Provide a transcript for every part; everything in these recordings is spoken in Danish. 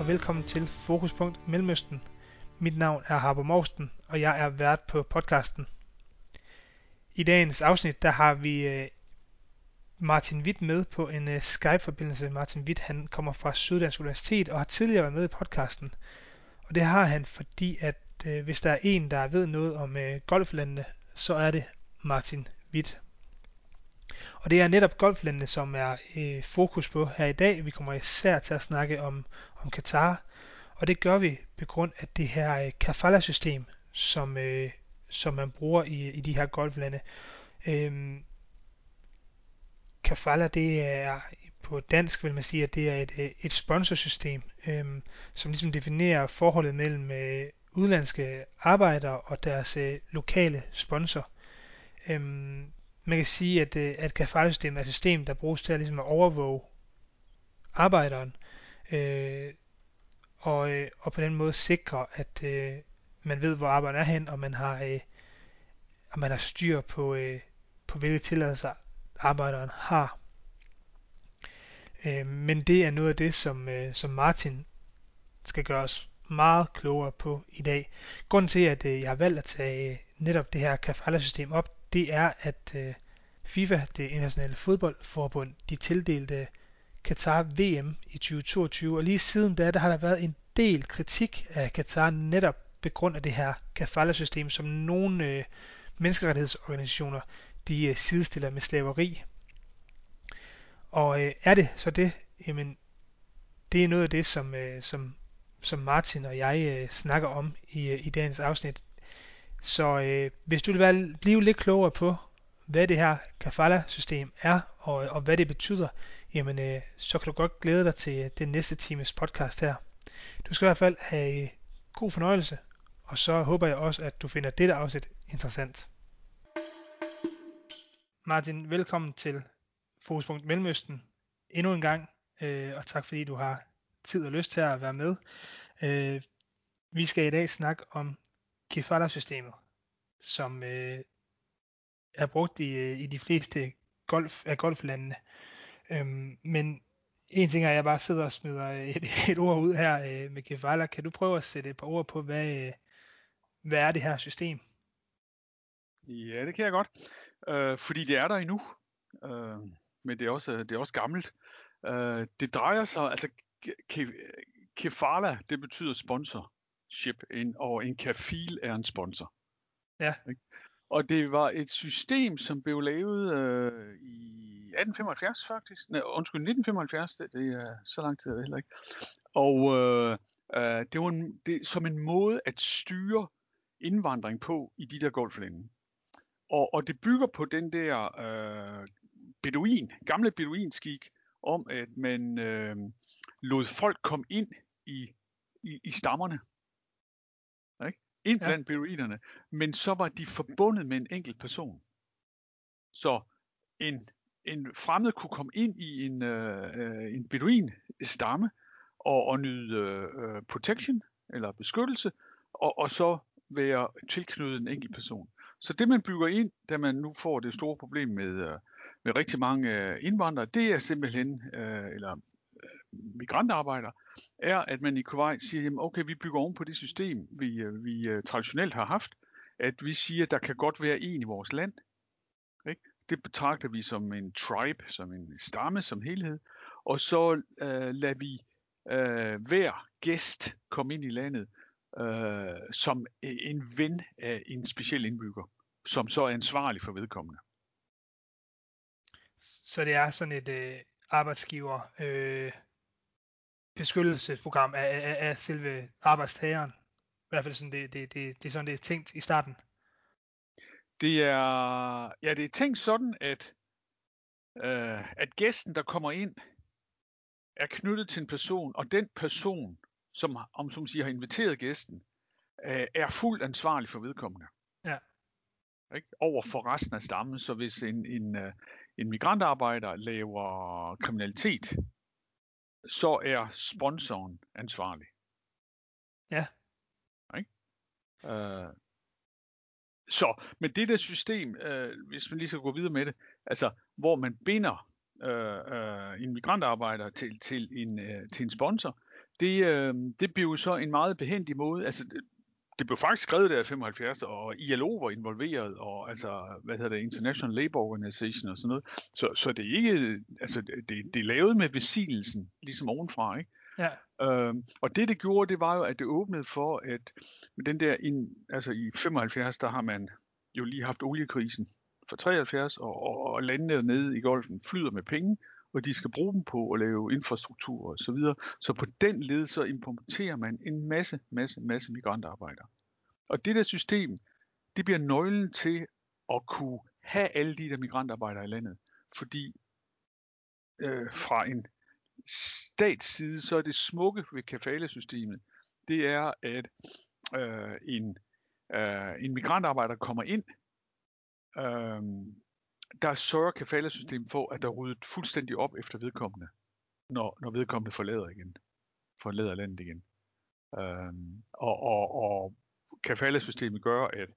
Og velkommen til Fokuspunkt Mellemøsten. Mit navn er Harbo Morsten, og jeg er vært på podcasten. I dagens afsnit der har vi øh, Martin Witt med på en øh, Skype-forbindelse. Martin Witt han kommer fra Syddansk Universitet og har tidligere været med i podcasten. Og det har han, fordi at øh, hvis der er en, der ved noget om golflandene, så er det Martin Witt. Og det er netop golflandene, som er øh, fokus på her i dag. Vi kommer især til at snakke om, om Katar, og det gør vi på grund af det her øh, kafala-system, som, øh, som man bruger i, i de her golflande. Øhm, kafala, det er på dansk vil man sige, at det er et, øh, et sponsorsystem, øhm, som ligesom definerer forholdet mellem øh, udlandske arbejdere og deres øh, lokale sponsor. Øhm, man kan sige, at, øh, at kafala-systemet er et system, der bruges til at, ligesom at overvåge arbejderen, øh, og, øh, og på den måde sikre, at øh, man ved, hvor arbejdet er hen, og man har, øh, og man har styr på, øh, på hvilke tilladelser arbejderen har. Øh, men det er noget af det, som, øh, som Martin skal gøre os meget klogere på i dag. Grunden til, at øh, jeg har valgt at tage øh, netop det her kafala-system op, det er, at øh, FIFA, det internationale fodboldforbund, de tildelte Qatar VM i 2022, og lige siden da, der har der været en del kritik af Qatar netop på grund af det her kafala-system, som nogle øh, menneskerettighedsorganisationer de øh, sidestiller med slaveri. Og øh, er det så det? Jamen, det er noget af det, som, øh, som, som Martin og jeg øh, snakker om i, øh, i dagens afsnit. Så øh, hvis du vil være, blive lidt klogere på, hvad det her kafala-system er, og, og hvad det betyder, jamen øh, så kan du godt glæde dig til øh, den næste times podcast her. Du skal i hvert fald have øh, god fornøjelse, og så håber jeg også, at du finder dette afsnit interessant. Martin, velkommen til Fokuspunkt Mellemøsten endnu en gang, øh, og tak fordi du har tid og lyst til at være med. Øh, vi skal i dag snakke om Kefala-systemet, som øh, er brugt i, øh, i de fleste golf, af golflandene. Øhm, men en ting er, at jeg bare sidder og smider et, et ord ud her øh, med Kefala. Kan du prøve at sætte et par ord på, hvad, øh, hvad er det her system? Ja, det kan jeg godt. Øh, fordi det er der endnu. Øh, men det er også, det er også gammelt. Øh, det drejer sig, altså Kefala, det betyder sponsorship, en, og en kafil er en sponsor. Ja. Og det var et system, som blev lavet øh, i 1875 faktisk. Nej, undskyld, 1975, det, det er så lang tid heller ikke. Og øh, øh, det var en, det, som en måde at styre indvandring på i de der golflande. Og, og det bygger på den der øh, beduin, gamle beduinskik, om at man øh, lod folk komme ind i, i, i stammerne. Ind blandt ja. beduinerne. Men så var de forbundet med en enkelt person. Så en, en fremmed kunne komme ind i en, øh, en beduin stamme og, og nyde øh, protection eller beskyttelse, og, og så være tilknyttet en enkelt person. Så det man bygger ind, da man nu får det store problem med, øh, med rigtig mange øh, indvandrere, det er simpelthen, øh, eller øh, migrantarbejdere, er, at man i Kuwait siger, jamen okay, vi bygger oven på det system, vi, øh, vi øh, traditionelt har haft, at vi siger, at der kan godt være en i vores land. Ikke? Det betragter vi som en tribe, som en stamme, som helhed. Og så øh, lader vi øh, hver gæst komme ind i landet øh, som øh, en ven af en speciel indbygger, som så er ansvarlig for vedkommende. Så det er sådan et øh, arbejdsgiver øh, beskyttelsesprogram af, af, af selve arbejdstageren. I hvert fald sådan det, det, det, det er sådan det er tænkt i starten. Det er, ja, det er tænkt sådan, at, øh, at gæsten, der kommer ind, er knyttet til en person, og den person, som, om som siger, har inviteret gæsten, øh, er fuldt ansvarlig for vedkommende. Ja. Ikke? Over for resten af stammen, så hvis en, en, øh, en migrantarbejder laver kriminalitet, så er sponsoren ansvarlig. Ja. Ikke? Øh, så med det der system, øh, hvis man lige skal gå videre med det, altså hvor man binder øh, øh, en migrantarbejder til, til, en, øh, til en sponsor, det, øh, det blev så en meget behendig måde. Altså, det, blev faktisk skrevet der i 75, og ILO var involveret, og altså, hvad hedder det, International Labour Organization og sådan noget. Så, så det er ikke, altså, det, det er lavet med besiddelsen, ligesom ovenfra, ikke? Ja. Øhm, og det, det gjorde, det var jo, at det åbnede for, at med den der, in, altså i 75, der har man jo lige haft oliekrisen for 73, og, og, og landene nede i golfen flyder med penge, og de skal bruge dem på at lave infrastruktur og så videre. Så på den led, så importerer man en masse, masse, masse migrantarbejdere. Og det der system, det bliver nøglen til at kunne have alle de der migrantarbejdere i landet. Fordi øh, fra en statsside, så er det smukke ved kafalesystemet, det er, at øh, en, øh, en migrantarbejder kommer ind, øh, der sørger kafalesystemet for, at der er ryddet fuldstændig op efter vedkommende, når, når vedkommende forlader igen, forlader landet igen. Øh, og, og, og kafalesystemet gør, at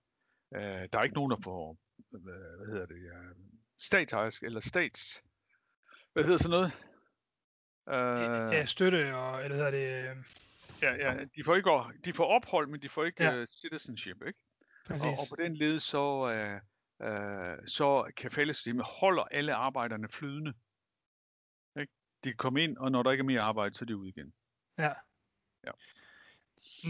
øh, der er ikke nogen, der får hvad hedder det, uh, statsejersk eller stats, hvad hedder sådan noget? Uh, ja, støtte og, eller hedder det... Uh... Ja, ja, de får ikke de får ophold, men de får ikke ja. uh, citizenship, ikke? Præcis. Og, og på den led så, uh, uh, så kan fællessystemet holder alle arbejderne flydende. Ikke? De kan komme ind, og når der ikke er mere arbejde, så er de ud igen. Ja. Ja.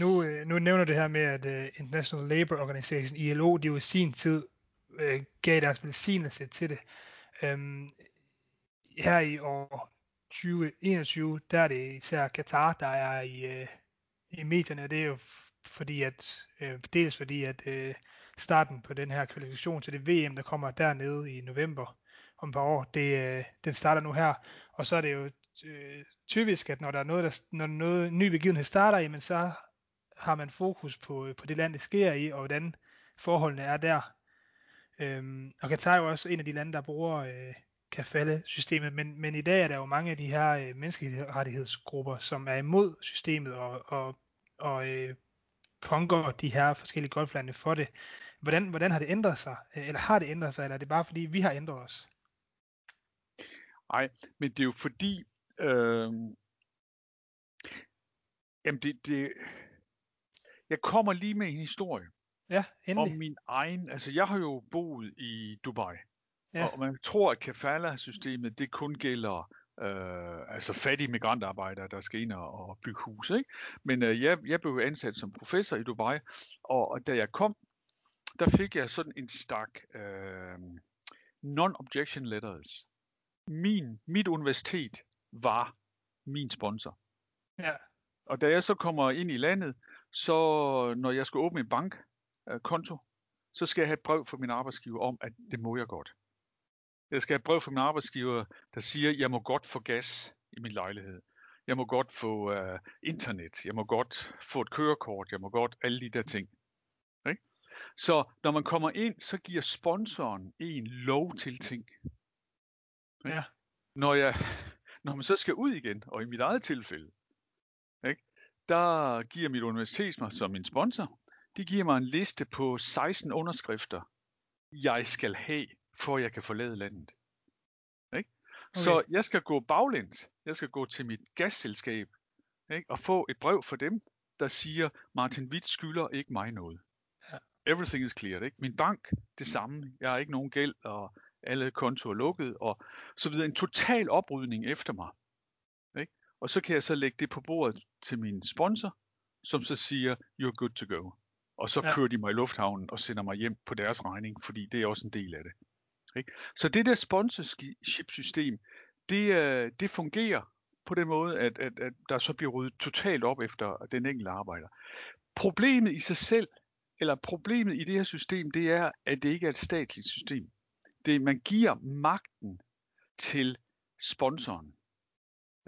Nu, nu nævner det her med, at uh, International Labour Organization, ILO, de jo i sin tid uh, gav deres velsignelse til det. Um, her i år 2021, der er det især Katar, der er i, uh, i medierne, det er jo fordi at, uh, dels fordi at uh, starten på den her kvalifikation til det VM, der kommer dernede i november om et par år, det, øh, den starter nu her, og så er det jo øh, typisk, at når der er noget, der, når noget ny begivenhed starter, jamen så har man fokus på, øh, på det land, det sker i, og hvordan forholdene er der. Øhm, og Katar er jo også en af de lande, der bruger øh, kafale-systemet, men, men i dag er der jo mange af de her øh, menneskerettighedsgrupper, som er imod systemet og, og, og øh, punker de her forskellige golflande for det. Hvordan, hvordan har det ændret sig? Eller har det ændret sig, eller er det bare fordi, vi har ændret os? Nej, men det er jo fordi, øh, jamen det, det, jeg kommer lige med en historie. Ja, endelig. Om min egen, altså jeg har jo boet i Dubai. Ja. Og man tror, at kafala-systemet, det kun gælder øh, altså fattige migrantarbejdere, der skal ind og, bygge hus. Ikke? Men øh, jeg, jeg blev ansat som professor i Dubai, og, og da jeg kom, der fik jeg sådan en stak øh, non-objection letters. Min, mit universitet var min sponsor. Ja. Og da jeg så kommer ind i landet, så når jeg skal åbne en bankkonto, så skal jeg have et brev fra min arbejdsgiver om, at det må jeg godt. Jeg skal have brev fra min arbejdsgiver, der siger, at jeg må godt få gas i min lejlighed. Jeg må godt få uh, internet. Jeg må godt få et kørekort. Jeg må godt alle de der ting. Okay? Så når man kommer ind, så giver sponsoren en lov til ting. Okay? Ja. Når, jeg, når man så skal ud igen, og i mit eget tilfælde, ikke? der giver mit universitet mig som min sponsor, de giver mig en liste på 16 underskrifter, jeg skal have, for jeg kan forlade landet. Ikke? Okay. Så jeg skal gå baglæns. Jeg skal gå til mit gasselskab ikke? og få et brev fra dem, der siger, Martin Witt skylder ikke mig noget. Ja. Everything is cleared. Ikke? Min bank, det samme. Jeg har ikke nogen gæld, og alle kontoer lukket, og så videre. En total oprydning efter mig. Ikke? Og så kan jeg så lægge det på bordet til min sponsor, som så siger, you're good to go. Og så ja. kører de mig i lufthavnen og sender mig hjem på deres regning, fordi det er også en del af det. Ikke? Så det der sponsorship-system, det, øh, det fungerer på den måde, at, at, at der så bliver ryddet totalt op efter den enkelte arbejder. Problemet i sig selv, eller problemet i det her system, det er, at det ikke er et statsligt system. Det, man giver magten til sponsoren.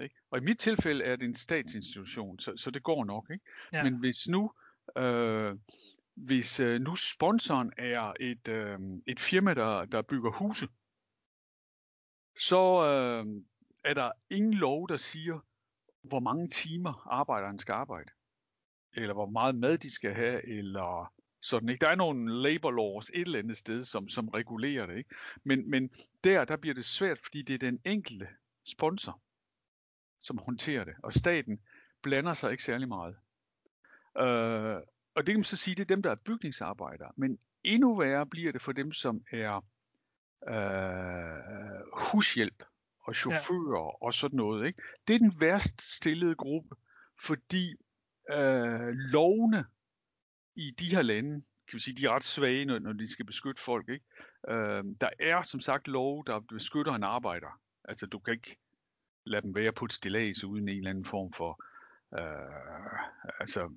Ikke? Og i mit tilfælde er det en statsinstitution, så, så det går nok. Ikke? Ja. Men hvis nu øh, hvis øh, nu sponsoren er et, øh, et firma, der, der bygger huse, så øh, er der ingen lov, der siger, hvor mange timer arbejderen skal arbejde. Eller hvor meget mad de skal have, eller sådan ikke. Der er nogle labor laws et eller andet sted, som, som regulerer det. Ikke? Men, men der, der bliver det svært, fordi det er den enkelte sponsor, som håndterer det. Og staten blander sig ikke særlig meget. Øh, og det kan man så sige, det er dem, der er bygningsarbejdere. Men endnu værre bliver det for dem, som er øh, hushjælp og chauffører ja. og sådan noget. Ikke? Det er den værst stillede gruppe, fordi øh, lovene i de her lande, kan vi sige, de er ret svage, når, når de skal beskytte folk. Ikke? Øh, der er som sagt lov, der beskytter en arbejder. Altså du kan ikke lade dem være på et stillads uden en eller anden form for øh, altså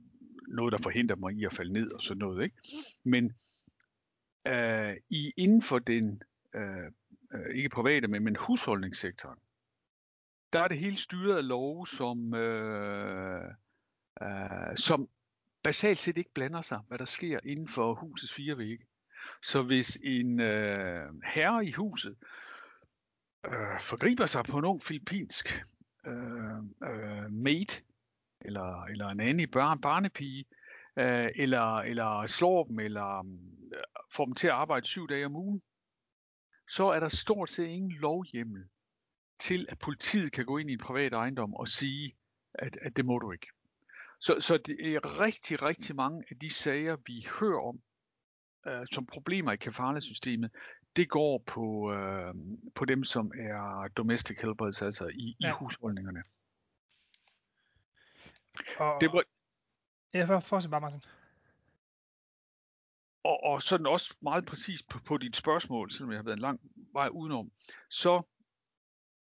noget, der forhindrer mig i at falde ned og sådan noget. Ikke? Men øh, i inden for den, øh, øh, ikke private, men, men husholdningssektoren, der er det helt styret af lov, som, øh, øh, som basalt set ikke blander sig, hvad der sker inden for husets fire vægge. Så hvis en øh, herre i huset øh, forgriber sig på en ung filippinsk øh, øh, maid, eller, eller en anden børn, barnepige, øh, eller, eller slår dem, eller øh, får dem til at arbejde syv dage om ugen, så er der stort set ingen lovhjemmel til, at politiet kan gå ind i en privat ejendom og sige, at, at det må du ikke. Så, så det er rigtig, rigtig mange af de sager, vi hører om, øh, som problemer i kafale-systemet, det går på, øh, på dem, som er domestic helpers, altså i, ja. i husholdningerne. Og... Det var... Ja, for, fortsæt bare, Martin. Og, og sådan også meget præcis på, på dit spørgsmål, selvom jeg har været en lang vej udenom, så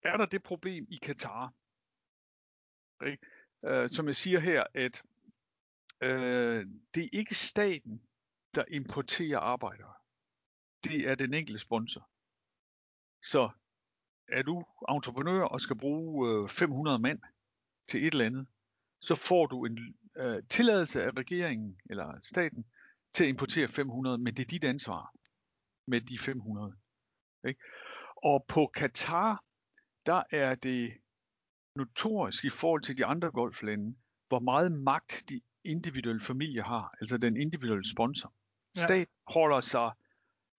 er der det problem i Katar, ikke? Uh, som jeg siger her, at uh, det er ikke staten, der importerer arbejdere. Det er den enkelte sponsor. Så er du entreprenør og skal bruge uh, 500 mand til et eller andet, så får du en uh, tilladelse af regeringen eller staten til at importere 500, men det er dit ansvar med de 500. Ikke? Og på Katar, der er det notorisk i forhold til de andre golflande, hvor meget magt de individuelle familier har, altså den individuelle sponsor. Ja. Stat holder sig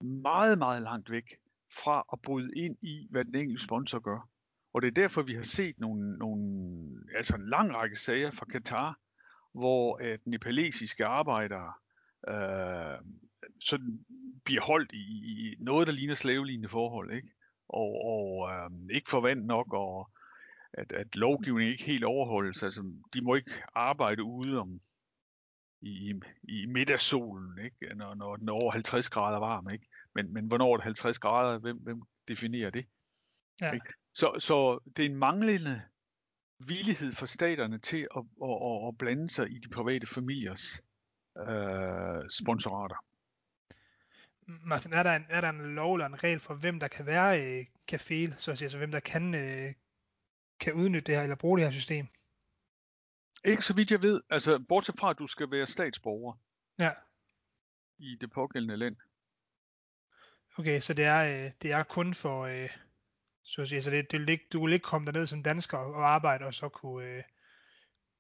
meget, meget langt væk fra at bryde ind i, hvad den enkelte sponsor gør. Og det er derfor, vi har set nogle, nogle altså en lang række sager fra Katar, hvor at nepalesiske arbejdere øh, sådan bliver holdt i, i noget, der ligner slavelignende forhold, ikke? Og, og øh, ikke forvant nok, og at, at lovgivningen ikke helt overholdes. Altså, de må ikke arbejde ude om i, i middagssolen, ikke? Når, når den er over 50 grader varm. Ikke? Men, men hvornår er det 50 grader? Hvem, hvem definerer det? Ja. Ikke? Så, så det er en manglende villighed for staterne til at, at, at, at blande sig i de private familiers øh, sponsorater. Martin, er der, en, er der en lov eller en regel for, hvem der kan være øh, kafel, så at sige, altså hvem der kan, øh, kan udnytte det her, eller bruge det her system? Ikke så vidt jeg ved, altså bortset fra, at du skal være statsborger. Ja. I det pågældende land. Okay, så det er, øh, det er kun for, øh, så at sige, altså det, det vil ikke, du vil ikke komme derned som dansker og arbejde, og så kunne, øh,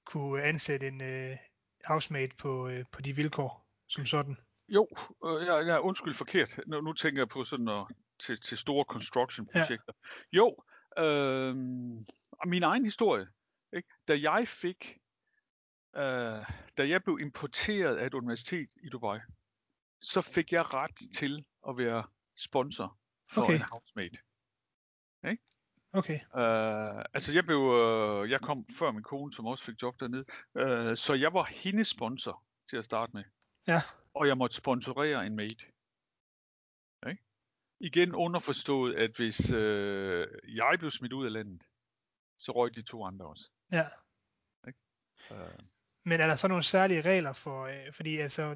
kunne ansætte en, øh, housemate på, øh, på de vilkår som sådan? Jo, øh, jeg, jeg er undskyld forkert. Nu, nu tænker jeg på sådan noget, til, til store construction-projekter. Ja. Jo, øh, min egen historie. Ikke? Da jeg fik, øh, da jeg blev importeret af et universitet i Dubai, så fik jeg ret til at være sponsor for okay. en housemate. Ikke? Okay. Uh, altså jeg blev, uh, jeg kom før min kone, som også fik job dernede, uh, så jeg var hendes sponsor til at starte med. Ja. Og jeg måtte sponsorere en mate. Okay? Igen underforstået, at hvis uh, jeg blev smidt ud af landet, så røg de to andre også. Ja. Okay? Uh, Men er der så nogle særlige regler for, uh, fordi altså,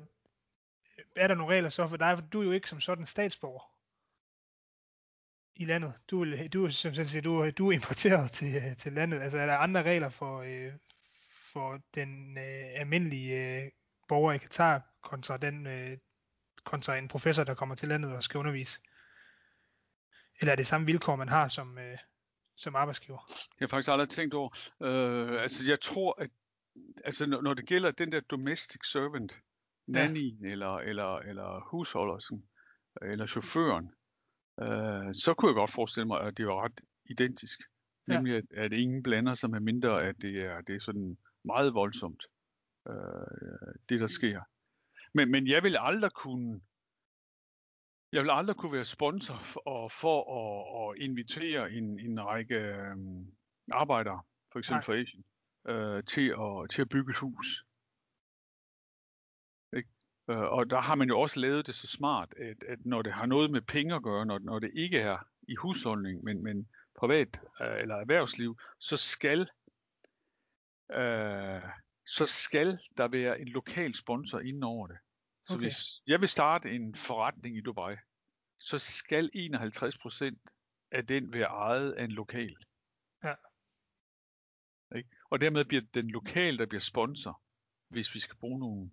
er der nogle regler så for dig, for du er jo ikke som sådan statsborger i landet. Du, du, som jeg siger, du, du er importeret til, til landet. Altså er der andre regler for, øh, for den øh, almindelige øh, borger i Katar kontra, den, øh, kontra en professor, der kommer til landet og skal undervise? Eller er det samme vilkår, man har som, øh, som arbejdsgiver? Det har faktisk aldrig tænkt over. Øh, altså jeg tror, at altså, når, det gælder den der domestic servant, nanny ja. eller, eller, eller husholdersen, eller chaufføren, øh, så kunne jeg godt forestille mig, at det var ret identisk. Ja. Nemlig, at, at ingen blander sig med mindre, at det er, det er sådan meget voldsomt, øh, det der sker. Men, men jeg vil aldrig kunne jeg vil aldrig kunne være sponsor for, for at, at invitere en, en række øh, arbejdere, for eksempel for Asian, øh, til, at, til at bygge et hus. Øh, og der har man jo også lavet det så smart, at, at når det har noget med penge at gøre, når, når det ikke er i husholdning, men, men privat øh, eller erhvervsliv, så skal øh, så skal der være en lokal sponsor inden over det. Så okay. hvis jeg vil starte en forretning i Dubai, så skal 51% af den være ejet af en lokal. Ja. Ikke? Og dermed bliver den lokal, der bliver sponsor, hvis vi skal bruge nogle,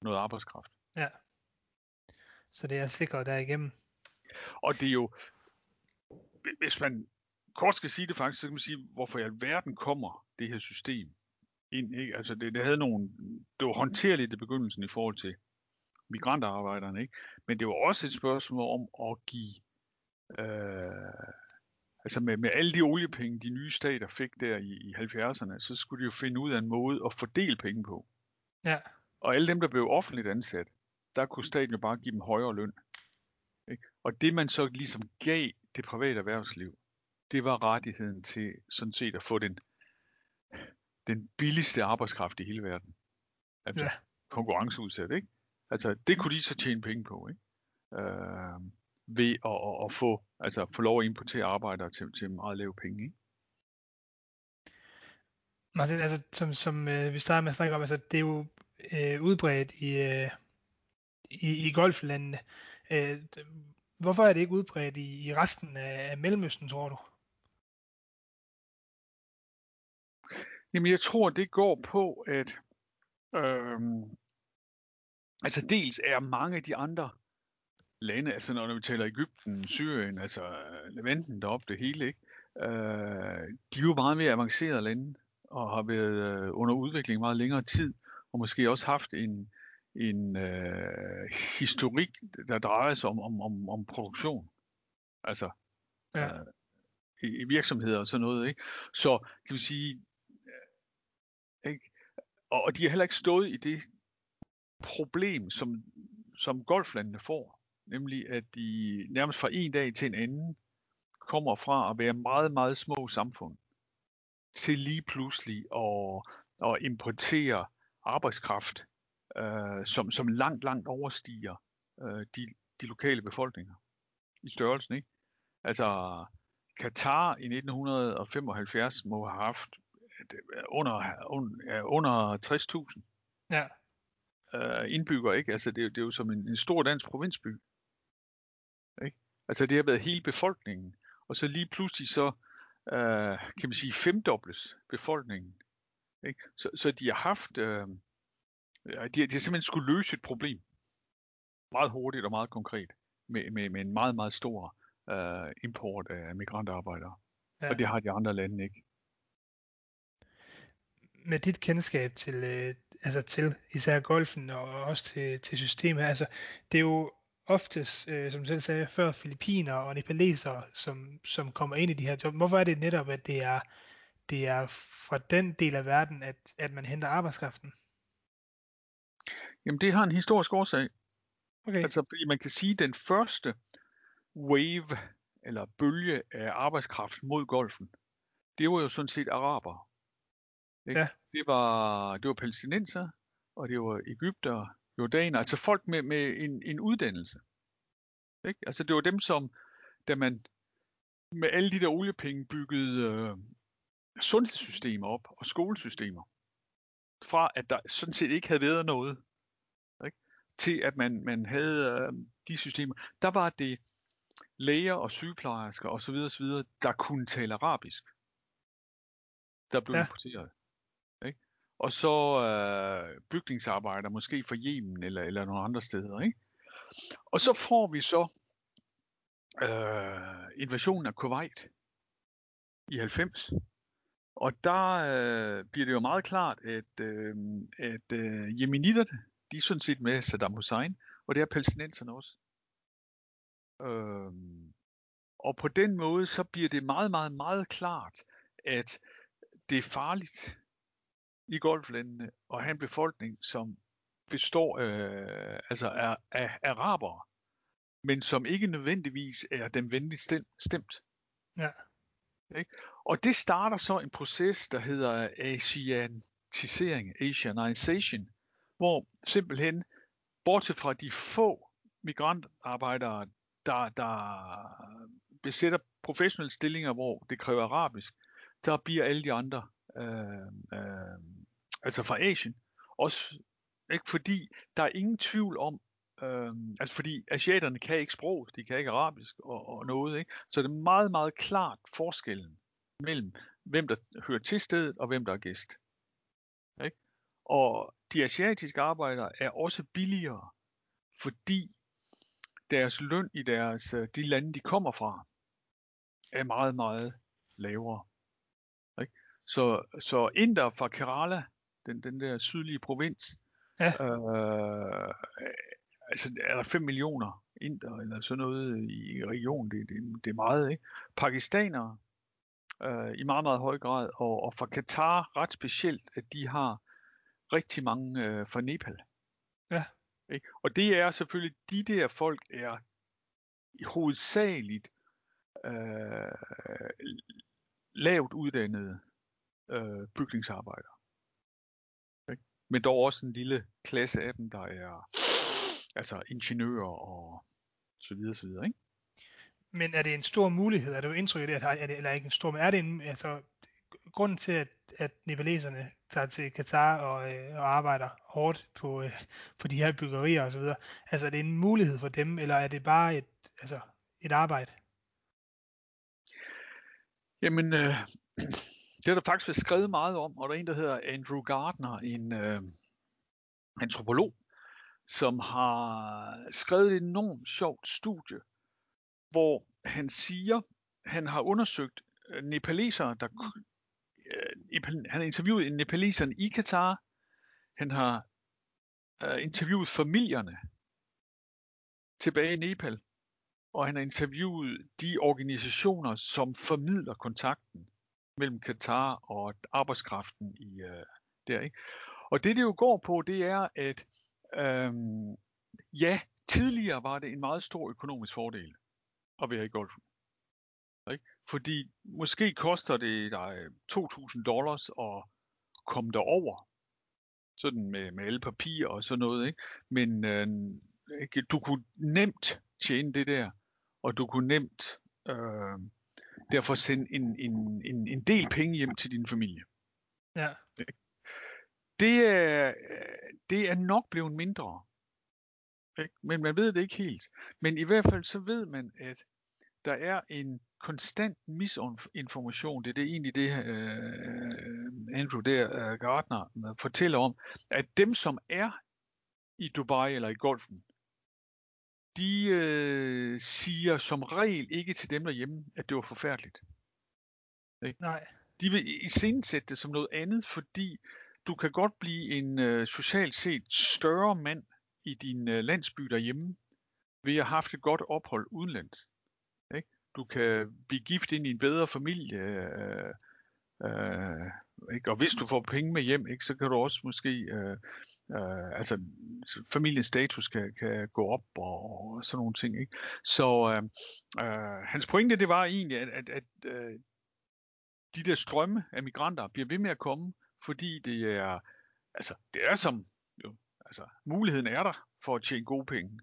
noget arbejdskraft. Ja. Så det er sikret derigennem. Og det er jo, hvis man kort skal sige det faktisk, så kan man sige, hvorfor i alverden kommer det her system ind. Ikke? Altså det, det havde nogle, det var håndterligt i begyndelsen i forhold til migrantarbejderne, ikke? Men det var også et spørgsmål om at give, øh, altså med, med alle de oliepenge, de nye stater fik der i, i 70'erne, så skulle de jo finde ud af en måde at fordele penge på. Ja. Og alle dem, der blev offentligt ansat, der kunne staten jo bare give dem højere løn. Ikke? Og det man så ligesom gav det private erhvervsliv, det var rettigheden til sådan set at få den, den billigste arbejdskraft i hele verden. Altså ja. konkurrenceudsat, ikke? Altså, det kunne de så tjene penge på, ikke? Øh, ved at, at, at få, altså, få lov at importere arbejdere til, til meget lave penge, ikke? Martin, altså, som, som øh, vi startede med at snakke om, altså, det er jo øh, udbredt i, øh, i, i golflandene. Øh, hvorfor er det ikke udbredt i, i resten af, af Mellemøsten, tror du? Jamen, jeg tror, det går på, at øh, Altså dels er mange af de andre lande, altså når vi taler Ægypten, Syrien, altså Levanten deroppe, det hele, ikke? Øh, de er jo meget mere avancerede lande, og har været øh, under udvikling meget længere tid, og måske også haft en, en øh, historik, der drejer sig om, om, om, om produktion. Altså ja. øh, i, i virksomheder og sådan noget. Ikke? Så kan vi sige, øh, ikke? Og, og de har heller ikke stået i det problem, som, som golflandene får. Nemlig at de nærmest fra en dag til en anden kommer fra at være meget, meget små samfund til lige pludselig at, at importere arbejdskraft, øh, som, som langt, langt overstiger øh, de, de lokale befolkninger i størrelsen. Ikke? Altså Katar i 1975 må have haft under, under, under 60.000. Ja øh, indbyggere, ikke? Altså, det, det er jo som en, en stor dansk provinsby. Ikke? Altså, det har været hele befolkningen. Og så lige pludselig så, øh, kan man sige, femdobles befolkningen. Ikke? Så, så de har haft, øh, de, har, de har simpelthen skulle løse et problem. Meget hurtigt og meget konkret. Med, med, med en meget, meget stor øh, import af migrantarbejdere. Ja. Og det har de andre lande ikke med dit kendskab til, øh, altså til især golfen og også til, til systemet, altså det er jo oftest, øh, som du selv sagde før, filipiner og nepalesere, som, som kommer ind i de her job. Hvorfor er det netop, at det er, det er fra den del af verden, at, at man henter arbejdskraften? Jamen det har en historisk årsag. Okay. Altså fordi man kan sige, at den første wave eller bølge af arbejdskraft mod golfen, det var jo sådan set araber. Ikke? Ja. Det, var, det var palæstinenser, og det var Ægypter, jordaner, altså folk med, med en, en uddannelse. Ikke? Altså det var dem, som, da man med alle de der oliepenge byggede øh, sundhedssystemer op og skolesystemer, fra at der sådan set ikke havde været noget, ikke? til at man, man havde øh, de systemer, der var det læger og sygeplejersker osv., osv., der kunne tale arabisk, der blev ja. importeret og så øh, bygningsarbejder, måske for Yemen eller, eller nogle andre steder. Ikke? Og så får vi så øh, invasionen af Kuwait i 90. Og der øh, bliver det jo meget klart, at, øh, at øh, jemenitterne, de er sådan set med Saddam Hussein, og det er palæstinenserne også. Øh, og på den måde, så bliver det meget, meget, meget klart, at det er farligt i golflandene og have en befolkning, som består øh, altså af, af arabere, men som ikke nødvendigvis er dem venligt stemt. Ja. Ikke? Og det starter så en proces, der hedder øh, asiatisering, asianization, hvor simpelthen, bortset fra de få migrantarbejdere, der, der besætter professionelle stillinger, hvor det kræver arabisk, så bliver alle de andre, øh, øh, altså fra Asien, også ikke fordi der er ingen tvivl om, øh, altså fordi asiaterne kan ikke sprog, de kan ikke arabisk og, og noget, ikke? så det er meget, meget klart forskellen mellem, hvem der hører til stedet og hvem der er gæst. Ikke? Og de asiatiske arbejdere er også billigere, fordi deres løn i deres, øh, de lande, de kommer fra, er meget, meget lavere. Ikke? Så, så Inder fra Kerala, den, den der sydlige provins, ja. øh, altså er der 5 millioner inder eller sådan noget i regionen, det, det, det er meget, ikke? Pakistanere øh, i meget, meget høj grad, og, og fra Katar ret specielt, at de har rigtig mange øh, fra Nepal. Ja. Ikke? Og det er selvfølgelig, de der folk er hovedsageligt øh, lavt uddannede øh, bygningsarbejdere. Ikke? Men dog også en lille klasse af dem, der er altså ingeniører og så videre, så videre, ikke? Men er det en stor mulighed? Er det jo indtryk af det, er det, eller ikke en stor, men er det en, altså, grunden til, at, at nepaleserne tager til Katar og, øh, og arbejder hårdt på, øh, på de her byggerier og så videre, altså er det en mulighed for dem, eller er det bare et, altså, et arbejde? Jamen, øh, det er der faktisk været skrevet meget om, og der er en, der hedder Andrew Gardner, en øh, antropolog, som har skrevet et enormt sjovt studie, hvor han siger, han har undersøgt øh, nepalesere, der øh, han har interviewet en nepaleserne i Katar, han har øh, interviewet familierne tilbage i Nepal, og han har interviewet de organisationer, som formidler kontakten mellem Katar og arbejdskraften i øh, der. Ikke? Og det det jo går på, det er, at øhm, ja, tidligere var det en meget stor økonomisk fordel at være i golfen. Ikke? Fordi måske koster det dig 2.000 dollars at komme derover, sådan med, med alle papir og sådan noget. Ikke? Men øh, ikke? du kunne nemt tjene det der, og du kunne nemt øh, derfor sende en, en, en, en del penge hjem til din familie. Ja. Det er, det er nok blevet mindre. Ikke? Men man ved det ikke helt. Men i hvert fald så ved man, at der er en konstant misinformation. Det er det egentlig det, uh, Andrew der, uh, Gardner fortæller om, at dem, som er i Dubai eller i golfen, de øh, siger som regel ikke til dem derhjemme, at det var forfærdeligt. Ikke? Nej. De vil iscenesætte det som noget andet, fordi du kan godt blive en øh, socialt set større mand i din øh, landsby derhjemme, ved at have haft et godt ophold udenlands. Ikke? Du kan blive gift ind i en bedre familie, øh, øh, ikke? og hvis du får penge med hjem, ikke, så kan du også måske, øh, øh, altså familiens status kan, kan gå op og, og sådan nogle ting. Ikke? Så øh, øh, hans pointe det var egentlig, at, at, at øh, de der strømme af migranter bliver ved med at komme, fordi det er, altså det er som, altså muligheden er der for at tjene gode penge.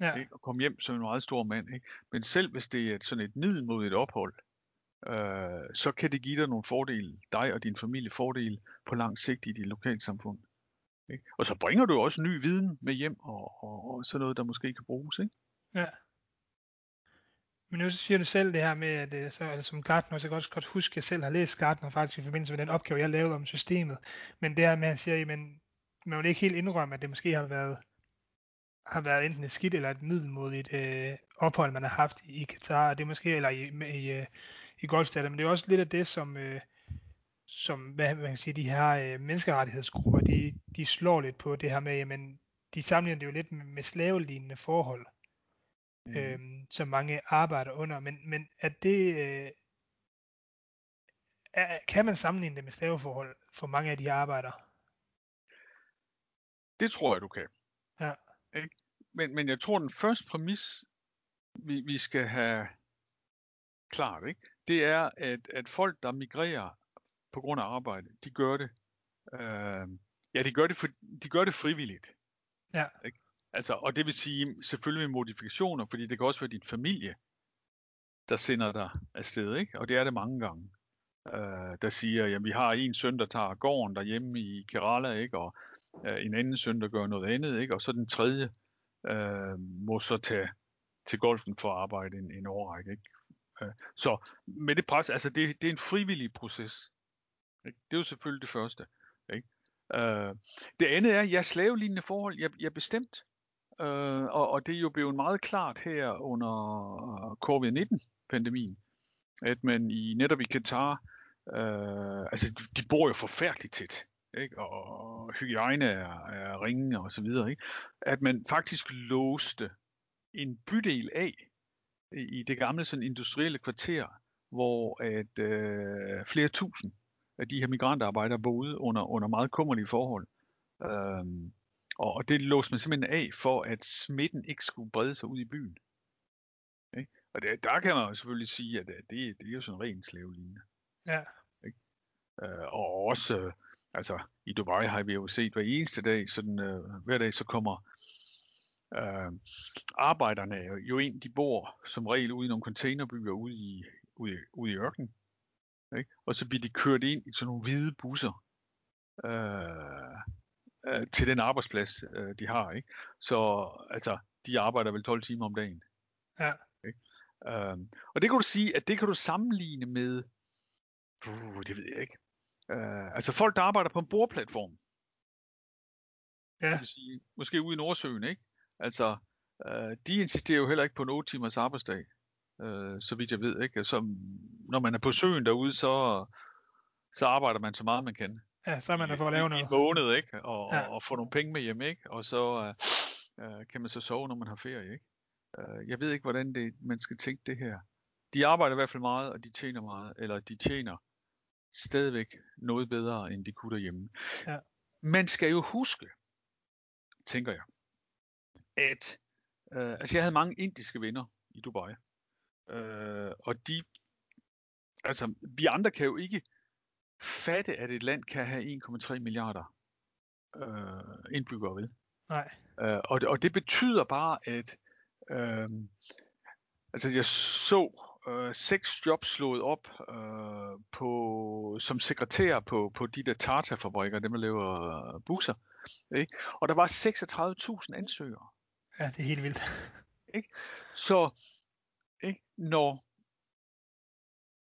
Ja. Ikke? Og komme hjem som en meget stor mand. Ikke? Men selv hvis det er sådan et middel mod et ophold, øh, så kan det give dig nogle fordele, dig og din familie fordele på lang sigt i dit lokalsamfund. Ikke? Og så bringer du også ny viden med hjem og, og, og sådan noget, der måske kan bruges. Ikke? Ja. Men nu siger du selv det her med, at øh, så, altså, som Gartner, så kan jeg også godt huske, at jeg selv har læst Gartner faktisk i forbindelse med den opgave, jeg lavede om systemet. Men det her med, at han siger, at man vil ikke helt indrømme, at det måske har været, har været enten et skidt eller et middelmodigt øh, ophold, man har haft i Katar, og det er måske, eller i, i, øh, i golfstater, men det er også lidt af det, som, øh, som hvad man kan sige, de her øh, menneskerettighedsgrupper, de, de slår lidt på det her med, jamen, de sammenligner det jo lidt med, med slavelignende forhold mm. øhm, som mange arbejder under. Men, men er det, øh, er, kan man sammenligne det med slaveforhold for mange af de arbejdere? Det tror jeg, du kan. Ja. Ikke? Men, men jeg tror, den første præmis, vi, vi skal have klart, ikke? det er, at, at folk, der migrerer på grund af arbejde, de gør det, øh, ja, de gør det, for, de gør det frivilligt. Ja. Ikke? Altså, og det vil sige selvfølgelig med modifikationer, fordi det kan også være din familie, der sender dig afsted, ikke? og det er det mange gange. Øh, der siger, at vi har en søn, der tager gården derhjemme i Kerala, ikke? og øh, en anden søn, der gør noget andet, ikke? og så den tredje øh, må så tage til golfen for at arbejde en, en årrække. Ikke? Øh, så med det pres, altså det, det er en frivillig proces. Ikke? Det er jo selvfølgelig det første. Ikke? Øh, det andet er, ja, slavelignende forhold, jeg, jeg er bestemt. Øh, og, og det er jo blevet meget klart her under øh, covid-19-pandemien, at man i netop i Katar, øh, altså de bor jo forfærdeligt tæt, ikke? og hygiejne er, er ringe og så videre, ikke? at man faktisk låste en bydel af i det gamle sådan industrielle kvarter, hvor at øh, flere tusind af de her migrantarbejdere boede under, under meget kummerlige forhold. Øhm, og, og det låste man simpelthen af for, at smitten ikke skulle brede sig ud i byen. Ikke? Og det, der kan man jo selvfølgelig sige, at det, det er jo sådan rent slavelignende. Ja. Ikke? Øh, og også, altså i Dubai har vi jo set hver eneste dag, sådan øh, hver dag så kommer øh, arbejderne jo ind, de bor som regel ude i nogle containerbyer ude i, ude, i, ude i ørkenen. Ikke? Og så bliver de kørt ind i sådan nogle hvide busser øh, øh, til den arbejdsplads, øh, de har. Ikke? Så altså, de arbejder vel 12 timer om dagen. Ja. Ikke? Øh, og det kan du sige, at det kan du sammenligne med, uh, det ved jeg ikke, øh, altså folk, der arbejder på en bordplatform. Ja. Det vil sige, måske ude i Nordsøen, ikke? Altså, øh, de insisterer jo heller ikke på en 8 timers arbejdsdag, øh, så vidt jeg ved. Ikke? Så, når man er på søen derude, så, så arbejder man så meget man kan. Ja, så er man der for at lave noget. I en måned, ikke? Og, Ja. og, og få nogle penge med hjem, ikke? Og så øh, øh, kan man så sove, når man har ferie, ikke? Øh, jeg ved ikke, hvordan det, man skal tænke det her. De arbejder i hvert fald meget, og de tjener meget, eller de tjener stadigvæk noget bedre, end de kunne derhjemme. Ja. Man skal jo huske, tænker jeg, at øh, altså jeg havde mange indiske venner i Dubai, øh, og de, altså vi andre kan jo ikke fatte, at et land kan have 1,3 milliarder øh, indbyggere ved. Nej. Øh, og, det, og det betyder bare, at øh, altså jeg så øh, seks jobs slået op øh, på, som sekretær på, på de der Tata-fabrikker, dem der laver øh, busser. Ikke? Og der var 36.000 ansøgere. Ja, det er helt vildt. Så ikke, når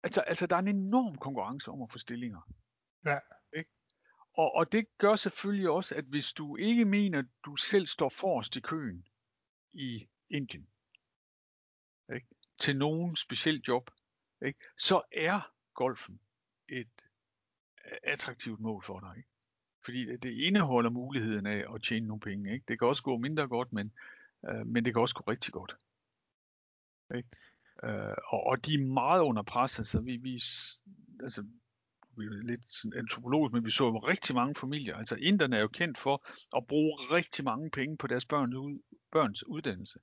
altså, altså der er en enorm konkurrence om at få stillinger. Ja. Ikke? Og, og det gør selvfølgelig også, at hvis du ikke mener, at du selv står forrest i køen i Indien, ikke? Til nogen speciel job, ikke? så er golfen et øh, attraktivt mål for dig. Ikke? Fordi det indeholder muligheden af at tjene nogle penge. Ikke? Det kan også gå mindre godt, men, øh, men det kan også gå rigtig godt. Ikke? Øh, og, og de er meget under pres. Altså, vi, vi, altså, vi er lidt sådan antropologisk, men vi så jo rigtig mange familier. Altså inderne er jo kendt for at bruge rigtig mange penge på deres børns, børns uddannelse.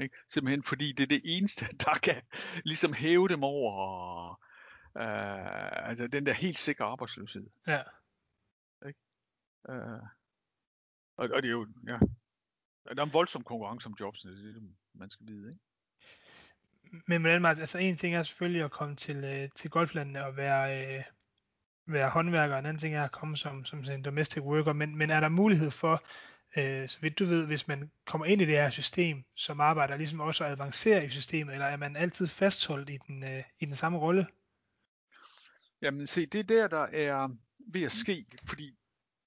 Ikke? Simpelthen fordi det er det eneste, der kan ligesom hæve dem over øh, altså den der helt sikre arbejdsløshed. Ja. Øh, og, og det er jo, ja, der er en voldsom konkurrence om jobs, det er det, man skal vide, ikke? Men hvordan, Martin, altså en ting er selvfølgelig at komme til, øh, til golflandene og være, øh, være håndværker, og en anden ting er at komme som, som en domestic worker, men, men er der mulighed for, øh, så vidt du ved, hvis man kommer ind i det her system som arbejder, ligesom også at avancere i systemet, eller er man altid fastholdt i den, øh, i den samme rolle? Jamen se, det er der, der er ved at ske, fordi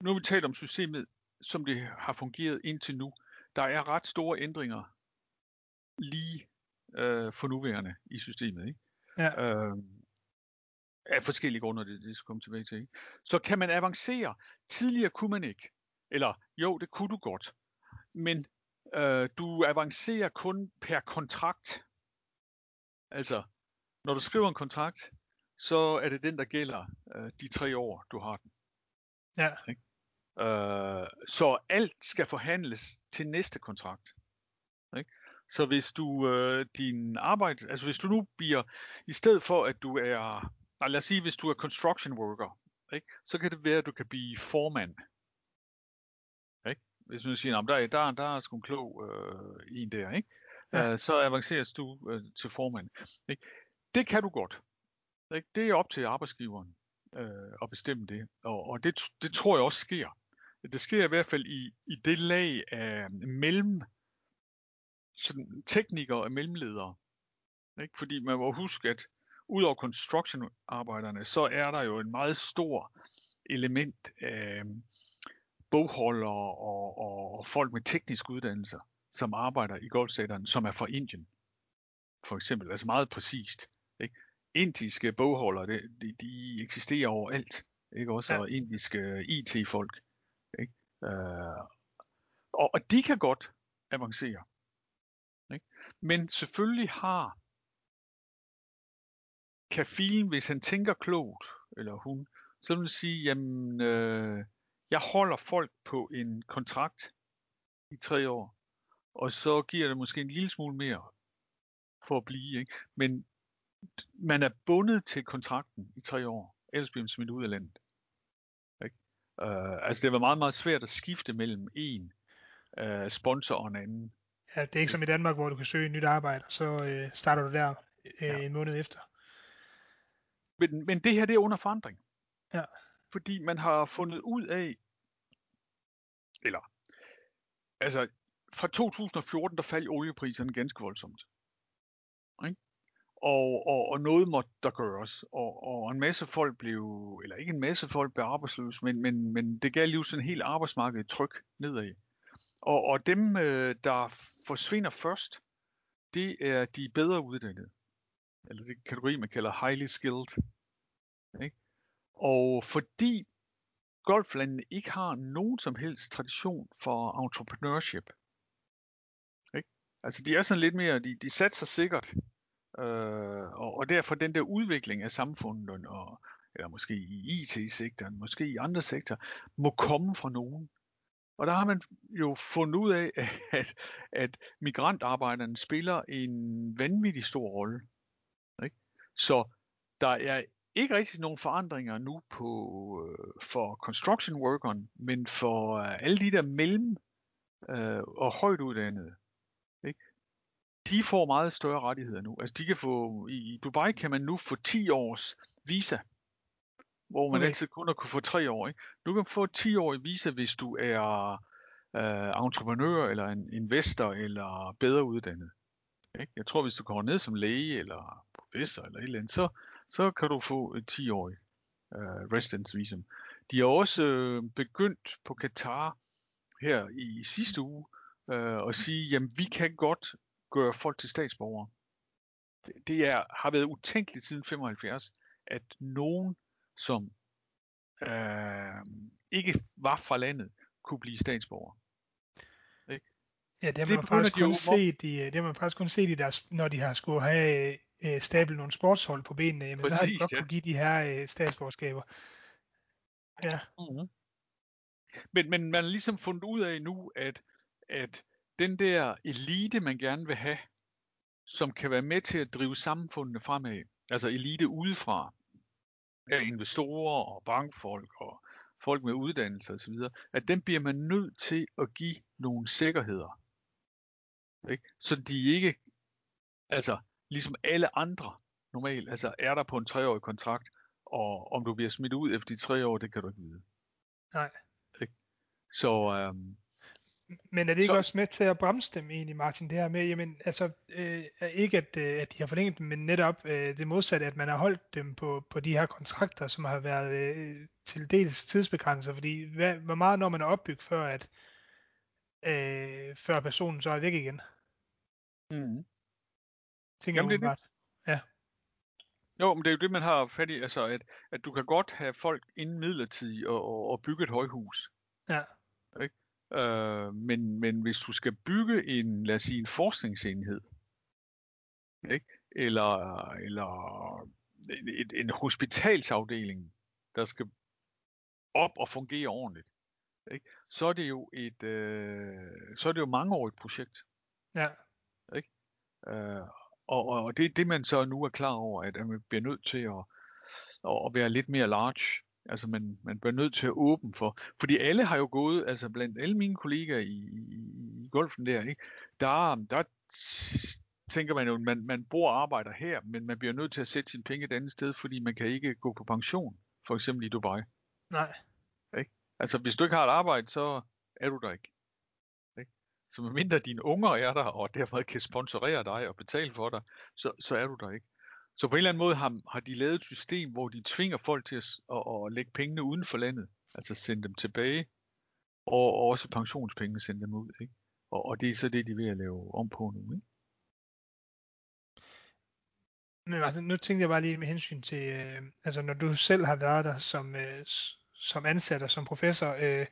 nu har vi talt om systemet, som det har fungeret indtil nu. Der er ret store ændringer lige øh, for nuværende i systemet. Ikke? Ja. Øh, af forskellige grunde, det, det skal komme tilbage til. Ikke? Så kan man avancere. Tidligere kunne man ikke. Eller jo, det kunne du godt. Men øh, du avancerer kun per kontrakt. Altså, når du skriver en kontrakt, så er det den, der gælder øh, de tre år, du har den. Ja. Øh, så alt skal forhandles til næste kontrakt. Ikke? Så hvis du øh, din arbejde, altså hvis du nu bliver, i stedet for at du er, nej, lad os sige, hvis du er construction worker, ikke? så kan det være, at du kan blive formand. Hvis du siger, der, der, der er sgu en klog øh, en der, ikke? Ja. Øh, så avanceres du øh, til formand. Ikke? Det kan du godt. Ikke? Det er op til arbejdsgiveren øh, at bestemme det, og, og det, det tror jeg også sker. Det sker i hvert fald i, i det lag af mellem sådan teknikere og mellemledere. Ikke? Fordi man må huske, at udover construction-arbejderne, så er der jo en meget stor element af bogholdere og, og, og folk med teknisk uddannelse, som arbejder i golfsektoren, som er fra Indien. For eksempel, altså meget præcist. Ikke? Indiske bogholdere, det, de, de eksisterer overalt. Ikke? Også ja. indiske IT-folk. Ikke? Øh, og, og de kan godt avancere. Ikke? Men selvfølgelig har kafilen, hvis han tænker klogt, eller hun, så vil sige, jamen, øh, jeg holder folk på en kontrakt i tre år, og så giver det måske en lille smule mere for at blive. Ikke? Men man er bundet til kontrakten i tre år, ellers bliver man smidt ud af landet. Ikke? Uh, altså det var meget, meget svært at skifte mellem en uh, sponsor og en anden. Ja, det er ikke som i Danmark, hvor du kan søge et nyt arbejde, og så øh, starter du der øh, ja. en måned efter. Men, men det her, det er under forandring. Ja. Fordi man har fundet ud af, eller, altså, fra 2014, der faldt oliepriserne ganske voldsomt. Ikke? Og, og, og noget måtte der gøres. Og, og en masse folk blev, eller ikke en masse folk blev arbejdsløse, men, men, men det gav jo sådan en helt arbejdsmarked tryk nedad. Og, og dem, øh, der forsvinder først, det er de bedre uddannede. Eller det kategori, man kalder highly skilled. Ikke? Og fordi golflandene ikke har nogen som helst tradition for entrepreneurship. Ikke? Altså de er sådan lidt mere, de, de satser sikkert, øh, og, og derfor den der udvikling af samfundet, og, eller måske i IT-sektoren, måske i andre sektorer, må komme fra nogen. Og der har man jo fundet ud af, at, at migrantarbejderne spiller en vanvittig stor rolle. Ikke? Så der er ikke rigtig nogen forandringer nu på øh, for construction workeren, men for øh, alle de der mellem øh, og højt uddannede. Ikke? De får meget større rettigheder nu. Altså de kan få, i Dubai kan man nu få 10 års visa, hvor man okay. altid kun har kunne få 3 år. Ikke? Nu kan man få 10 år visa, hvis du er øh, entreprenør eller en investor eller bedre uddannet. Ikke? Jeg tror, hvis du kommer ned som læge eller professor eller et eller andet, så, så kan du få et 10-årig uh, residence visum. De har også uh, begyndt på Katar her i sidste uge uh, at sige, jamen vi kan godt gøre folk til statsborgere. Det, det er, har været utænkeligt siden 75, at nogen, som uh, ikke var fra landet, kunne blive statsborger. Ja, det har man, det faktisk kun set i, det har man faktisk kun set i deres, når de har skulle have øh, stablet nogle sportshold på benene, jamen, Præcis, så har de godt ja. kunne give de her øh, statsborgerskaber. Ja. Mm-hmm. Men, men man har ligesom fundet ud af nu, at, at den der elite, man gerne vil have, som kan være med til at drive samfundene fremad, altså elite udefra, af investorer og bankfolk og folk med uddannelse osv., at den bliver man nødt til at give nogle sikkerheder. Ikke? Så de ikke, altså ligesom alle andre normalt, altså er der på en treårig kontrakt, og om du bliver smidt ud efter de tre år, det kan du ikke vide. Nej. Ikke? Så, øhm, men er det ikke så, også med til at bremse dem egentlig, Martin, det her med, jamen, altså, øh, ikke at, øh, at de har forlænget dem, men netop øh, det modsatte, at man har holdt dem på, på de her kontrakter, som har været øh, til dels tidsbegrænset, fordi hvad, hvor meget når man er opbygget, før at øh, før personen så er væk igen? Mm. Tænker Jamen, det er det. Ja. Jo, men det er jo det, man har fat i, altså at, at du kan godt have folk inden midlertidigt og, og, og bygge et højhus. Ja. Ikke? Øh, men, men hvis du skal bygge en, lad os sige, en forskningsenhed, ikke? Eller, eller et, en hospitalsafdeling, der skal op og fungere ordentligt, ikke? så er det jo et øh, så er det jo mangeårigt projekt. Ja. Ikke? Øh, og, og det er det, man så nu er klar over, at man bliver nødt til at, at være lidt mere large. Altså man, man bliver nødt til at åbne for, fordi alle har jo gået, altså blandt alle mine kollegaer i, i, i golfen der, ikke? Der, der tænker man jo, man, man bor og arbejder her, men man bliver nødt til at sætte sine penge et andet sted, fordi man kan ikke gå på pension, for eksempel i Dubai. Nej. Ikke? Altså hvis du ikke har et arbejde, så er du der ikke. Så medmindre dine unger er der, og dermed kan sponsorere dig og betale for dig, så, så er du der ikke. Så på en eller anden måde har, har de lavet et system, hvor de tvinger folk til at, at, at lægge pengene uden for landet, altså sende dem tilbage, og, og også pensionspengene sende dem ud. Ikke? Og, og det er så det, de er ved at lave om på nu. Ikke? Men altså, nu tænkte jeg bare lige med hensyn til, øh, altså når du selv har været der som, øh, som ansat og som professor, øh,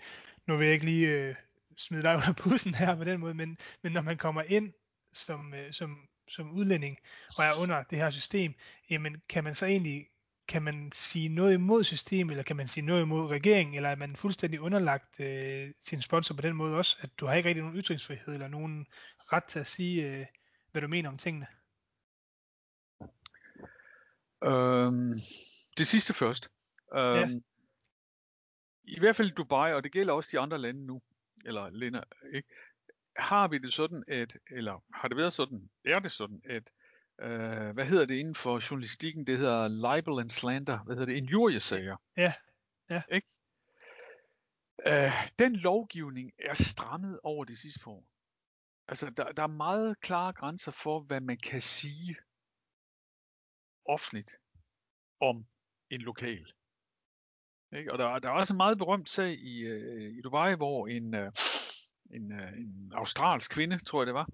nu vil jeg ikke lige øh, smide dig under bussen her på den måde, men, men når man kommer ind som, øh, som, som udlænding og er under det her system, jamen kan man så egentlig kan man sige noget imod systemet, eller kan man sige noget imod regeringen, eller er man fuldstændig underlagt øh, sin sponsor på den måde også, at du har ikke rigtig nogen ytringsfrihed, eller nogen ret til at sige, øh, hvad du mener om tingene? Øhm, det sidste først. Øhm, ja. I hvert fald Dubai, og det gælder også de andre lande nu, eller lænder, ikke? har vi det sådan, at, eller har det været sådan, er det sådan, at, øh, hvad hedder det inden for journalistikken, det hedder libel and slander, hvad hedder det, injuriesager. Ja, ja. Ikke? Øh, den lovgivning er strammet over de sidste år. Altså, der, der er meget klare grænser for, hvad man kan sige offentligt om en lokal. Ikke? Og der, der er også en meget berømt sag i, øh, i Dubai, hvor en, øh, en, øh, en australsk kvinde, tror jeg det var,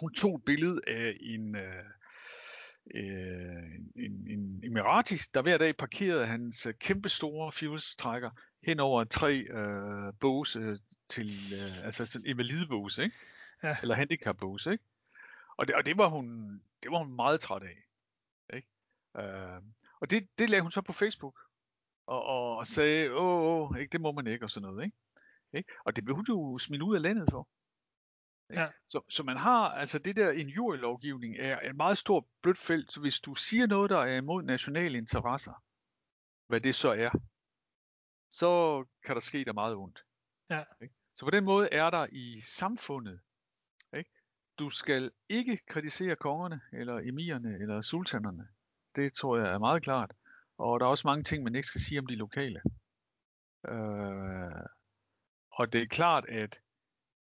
hun tog et billede af en, øh, øh, en, en emirati, der hver dag parkerede hans kæmpe store fuselstrækker hen over tre øh, båse til, øh, altså invalidebåse, ikke? Ja. Eller handicapbåse, ikke? Og det, og det var hun, det var hun meget træt af. Øh, og det, det lagde hun så på Facebook, og, og, og sagde, åh, åh, ikke, det må man ikke, og sådan noget, ikke? ikke? Og det blev jo smidt ud af landet for. Ikke? Ja. Så, så man har, altså det der injurielovgivning er et meget stort blødt felt, så hvis du siger noget, der er imod nationale interesser, hvad det så er, så kan der ske der meget ondt. Ja. Ikke? Så på den måde er der i samfundet, ikke? du skal ikke kritisere kongerne, eller emirerne, eller sultanerne. Det tror jeg er meget klart. Og der er også mange ting, man ikke skal sige om de lokale. Øh, og det er klart, at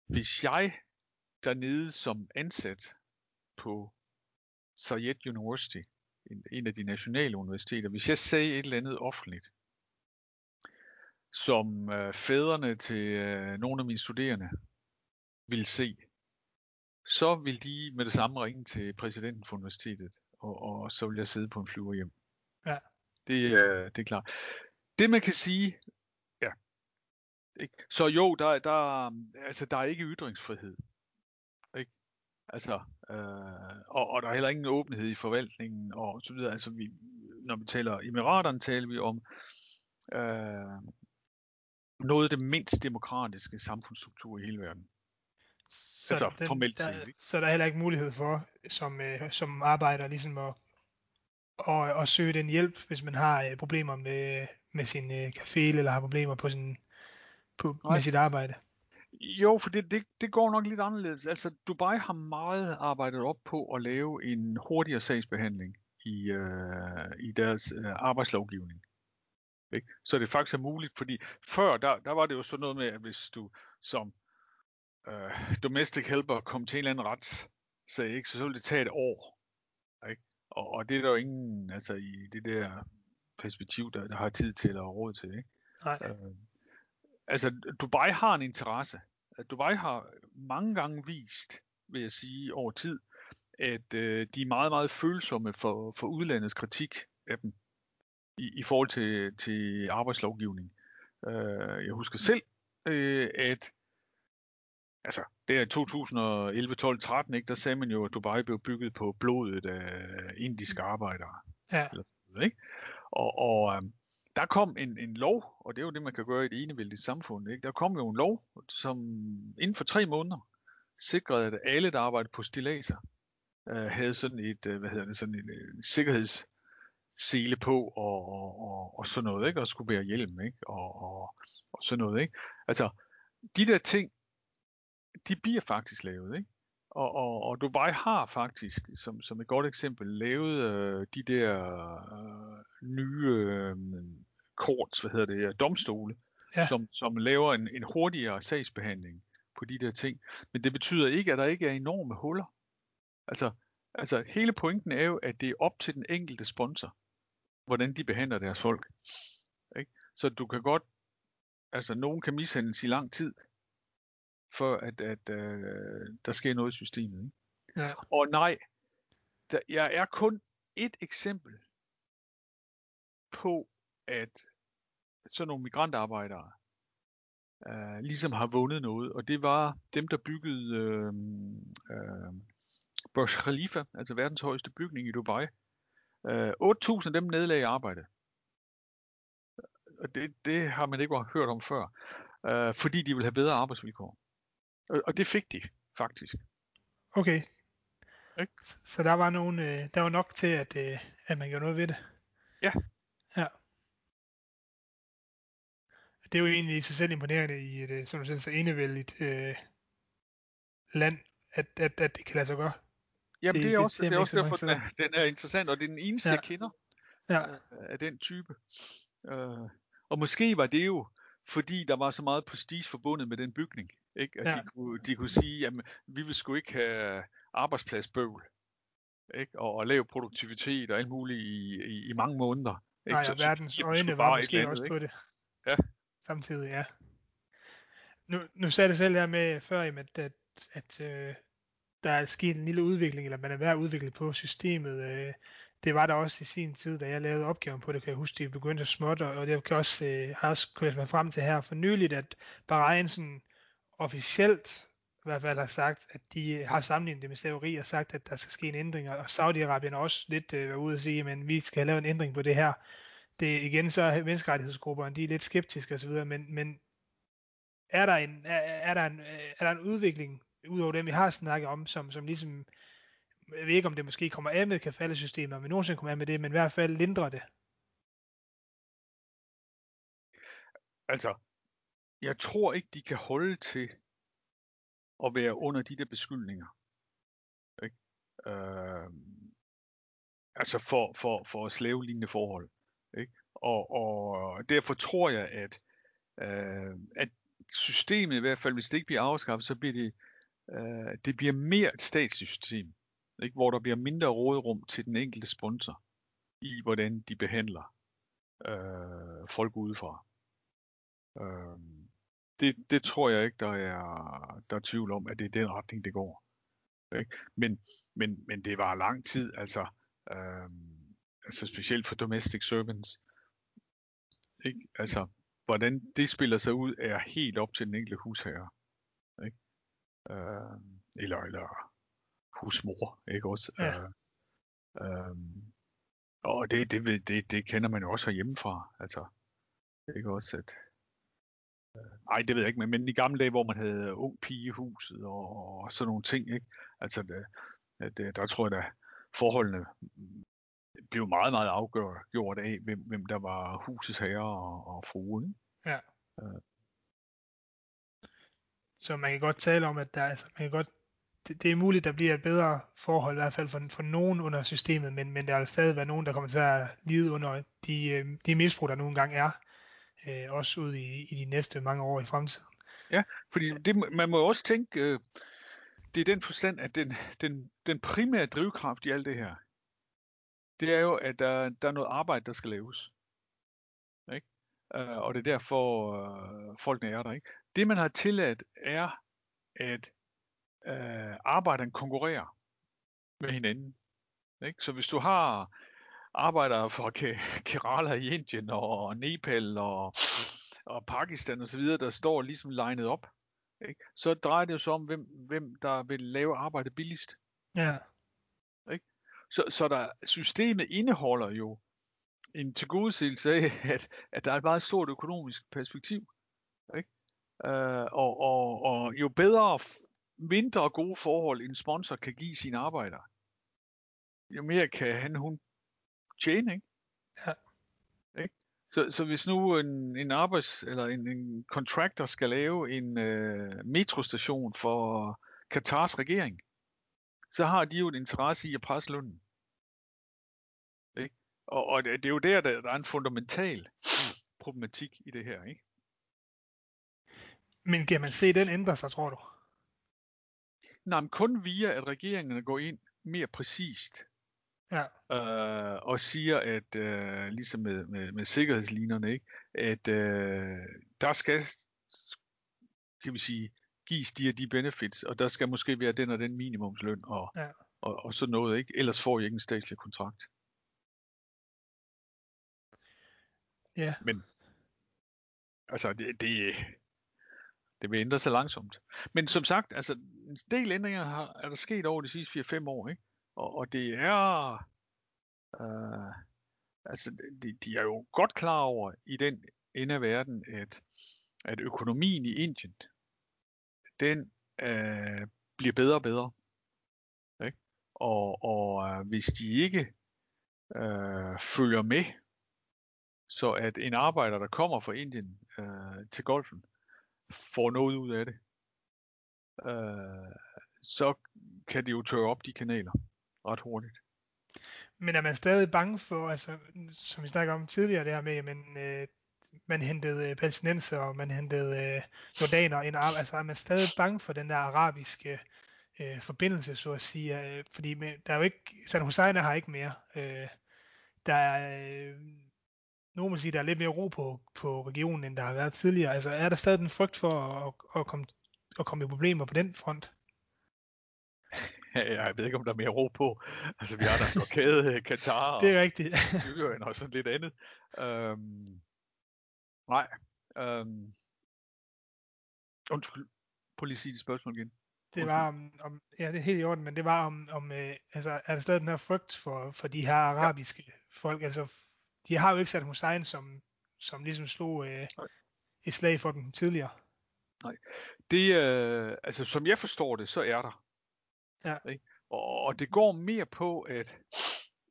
hvis jeg dernede som ansat på Sayed University, en, en af de nationale universiteter, hvis jeg sagde et eller andet offentligt, som øh, fædrene til øh, nogle af mine studerende vil se, så vil de med det samme ringe til præsidenten for universitetet og, og så vil jeg sidde på en flyver hjem. Ja. Det, er, det er klart. Det man kan sige, ja. Ikke? Så jo, der, der, altså, der er ikke ytringsfrihed. Ikke? Altså, øh, og, og der er heller ingen åbenhed i forvaltningen og så videre. Altså, vi, når vi taler Emiraterne, taler vi om øh, noget af det mindst demokratiske samfundsstruktur i hele verden. Så, altså, den, formelt, der, så der er heller ikke mulighed for, som, øh, som arbejder, ligesom at, at, at søge den hjælp, hvis man har øh, problemer med, med sin øh, café, eller har problemer på sin, på, med sit arbejde. Jo, for det, det, det går nok lidt anderledes. Altså, Dubai har meget arbejdet op på at lave en hurtigere sagsbehandling i, øh, i deres øh, arbejdslovgivning. Ikke? Så det faktisk er muligt, fordi før, der, der var det jo sådan noget med, at hvis du som øh, domestic helper kom til en eller anden ret, så, ikke, så, så ville det tage et år. Ikke? Og, og det er der jo ingen, altså i det der perspektiv, der, der har tid til eller råd til. Ikke? Nej. Øh, altså Dubai har en interesse. Dubai har mange gange vist, vil jeg sige, over tid, at øh, de er meget, meget følsomme for, for udlandets kritik af dem i, i forhold til, til arbejdslovgivning. Øh, jeg husker selv, øh, at altså, det er 2011, 12, 13, ikke? der sagde man jo, at Dubai blev bygget på blodet af indiske arbejdere. Ja. Eller, ikke? Og, og øhm, der kom en, en lov, og det er jo det, man kan gøre i et enevældigt samfund. Ikke? Der kom jo en lov, som inden for tre måneder sikrede, at alle, der arbejdede på stilaser, øh, havde sådan et, øh, hvad hedder det, sådan en, en sikkerhedssele på og, og, og, og sådan noget, ikke? og skulle bære hjelm, ikke? Og, og, og sådan noget. Ikke? Altså, de der ting, de bliver faktisk lavet. Ikke? Og, og, og Dubai har faktisk, som, som et godt eksempel, lavet øh, de der øh, nye øh, kort, hvad hedder det, domstole, ja. som, som laver en, en hurtigere sagsbehandling på de der ting. Men det betyder ikke, at der ikke er enorme huller. Altså, altså hele pointen er jo, at det er op til den enkelte sponsor, hvordan de behandler deres folk. Ikke? Så du kan godt, altså nogen kan mishandles i lang tid, for at, at øh, der sker noget i systemet. Ikke? Ja. Og nej, der, jeg er kun et eksempel på, at sådan nogle migrantarbejdere øh, ligesom har vundet noget, og det var dem, der byggede øh, øh, Burj Khalifa, altså verdens højeste bygning i Dubai. Øh, 8.000 af dem nedlagde arbejde. Og det, det har man ikke hørt om før, øh, fordi de vil have bedre arbejdsvilkår. Og, og det fik de faktisk. Okay. Ik? Så der var nogen, øh, der var nok til, at, øh, at man gjorde noget ved det. Ja. Ja. Det er jo egentlig i sig selv imponerende i et, øh, som du siger, så enevældigt øh, land, at, at, at det kan lade sig gøre. Jamen det, det er også, det, det er også derfor, den er, den er interessant, og det er den eneste, ja. jeg kender ja. af den type. Uh, og måske var det jo, fordi der var så meget prestige forbundet med den bygning. Ikke? At ja. de, kunne, de kunne sige, at vi vil sgu ikke have arbejdspladsbøvl. Ikke? Og, og lave produktivitet og alt muligt i, i, i mange måneder. Ikke? Nej, og verdens øjne var måske andet, også ikke? på det. Ja. Samtidig, ja. Nu, nu sagde du selv her med før, at, at, at øh, der er sket en lille udvikling, eller man er ved at udvikle på systemet. Øh, det var der også i sin tid, da jeg lavede opgaven på det, kan jeg huske, de begyndte så småt, og det kan også, øh, har også kunnet mig frem til her for nyligt, at Bahrain sådan officielt i hvert fald har sagt, at de har sammenlignet det med slaveri og sagt, at der skal ske en ændring, og Saudi-Arabien har også lidt øh, været ude at sige, men vi skal have lavet en ændring på det her. Det igen så er menneskerettighedsgrupperne, de er lidt skeptiske osv., men, men er der en, er, er der en, øh, er der en udvikling udover dem, vi har snakket om, som, som ligesom, jeg ved ikke om det måske kommer af med kafalesystemet, vi nogensinde kommer af med det, men i hvert fald lindrer det. Altså, jeg tror ikke, de kan holde til at være under de der beskyldninger. Ikke? Øh, altså for, for, for slavelignende forhold. Ikke? Og, og derfor tror jeg, at, øh, at systemet i hvert fald, hvis det ikke bliver afskaffet, så bliver det øh, det bliver mere et statssystem, ikke? hvor der bliver mindre råderum til den enkelte sponsor i, hvordan de behandler øh, folk udefra. Øh, det, det tror jeg ikke, der er, der er tvivl om, at det er den retning, det går. Ikke? Men, men, men det var lang tid, altså, øh, altså specielt for domestic servants. Ikke? Altså, hvordan det spiller sig ud, er helt op til den enkelte husherre. Ikke? øh, eller, eller husmor, ikke også? Ja. Øh, øh, og det, det, det, det kender man jo også hjemmefra, altså, ikke også, at, øh, ej, det ved jeg ikke, men, men i gamle dage, hvor man havde ung pigehuset og, og sådan nogle ting, ikke? Altså, det, det, der tror jeg da, forholdene blev meget, meget afgjort af, hvem, hvem der var husets herre og, og frue. Ikke? Ja. Øh, så man kan godt tale om, at der, altså, man kan godt, det, det er muligt, der bliver et bedre forhold, i hvert fald for, for nogen under systemet, men, men der vil stadig være nogen, der kommer til at lide under de, øh, de misbrug, der nogle gange er, øh, også ud i, i de næste mange år i fremtiden. Ja, fordi det, man må også tænke, øh, det er den forstand, at den, den, den primære drivkraft i alt det her, det er jo, at der, der er noget arbejde, der skal laves. Ikke? Øh, og det er derfor, øh, folkene er der. Ikke? Det man har tilladt er, at øh, arbejderne konkurrerer med hinanden. Ikke? Så hvis du har arbejdere fra Kerala i Indien og Nepal og, og Pakistan osv., der står ligesom legnet op, ikke? så drejer det sig om, hvem, hvem der vil lave arbejde billigst. Ja. Ikke? Så, så der, systemet indeholder jo en tilgodesigelse af, at, at der er et meget stort økonomisk perspektiv. Ikke? Øh, og, og, og jo bedre, mindre gode forhold en sponsor kan give sine arbejdere, jo mere kan han hun tjene, ikke? Ja. Ikke? Så, så hvis nu en, en arbejds eller en, en contractor skal lave en øh, metrostation for Katars regering, så har de jo en interesse i at presse lønnen. Ikke? Og, og det, det er jo der, der, der er en fundamental problematik i det her. Ikke? Men kan man se den ændre sig, tror du? Nej, men kun via, at regeringerne går ind mere præcist Ja. øh, og siger, at øh, ligesom med, med, med sikkerhedslinerne, ikke, at øh, der skal, kan vi sige, gives de og de benefits, og der skal måske være den og den minimumsløn og, Ja. og, og sådan noget, ikke? Ellers får I ikke en statslig kontrakt. Ja. Men altså, det, det, det vil ændre sig langsomt. Men som sagt, altså, en del ændringer har, er der sket over de sidste 4-5 år, ikke? Og, og det er, øh, altså, de, de er jo godt klar over i den ende af verden, at, at økonomien i Indien, den øh, bliver bedre og bedre. Ikke? Og, og øh, hvis de ikke øh, følger med, så at en arbejder, der kommer fra Indien øh, til golfen, får noget ud af det, øh, så kan de jo tørre op de kanaler ret hurtigt. Men er man stadig bange for, altså, som vi snakker om tidligere, det her med, men øh, man hentede øh, palæstinenser, og man hentede øh, jordaner ind, altså er man stadig bange for den der arabiske øh, forbindelse, så at sige, øh, fordi med, der er jo ikke, San Hussein har ikke mere, øh, der er, øh, nogen vil sige, der er lidt mere ro på, på regionen, end der har været tidligere, altså er der stadig en frygt for at, at, komme, at komme i problemer på den front? Jeg ved ikke, om der er mere ro på. Altså, vi har der en blokade, Katar og Det er rigtigt. Syrien og sådan lidt andet. Øhm, nej. Øhm, undskyld. Prøv lige at sige det spørgsmål igen. Det var om, om, ja, det er helt i orden, men det var om, om øh, altså, er der stadig den her frygt for, for de her arabiske ja. folk? Altså, de har jo ikke sat Hussein, som, som ligesom slog øh, et slag for dem tidligere. Nej. Det, øh, altså, som jeg forstår det, så er der. Ja. Ikke? Og, og det går mere på, at,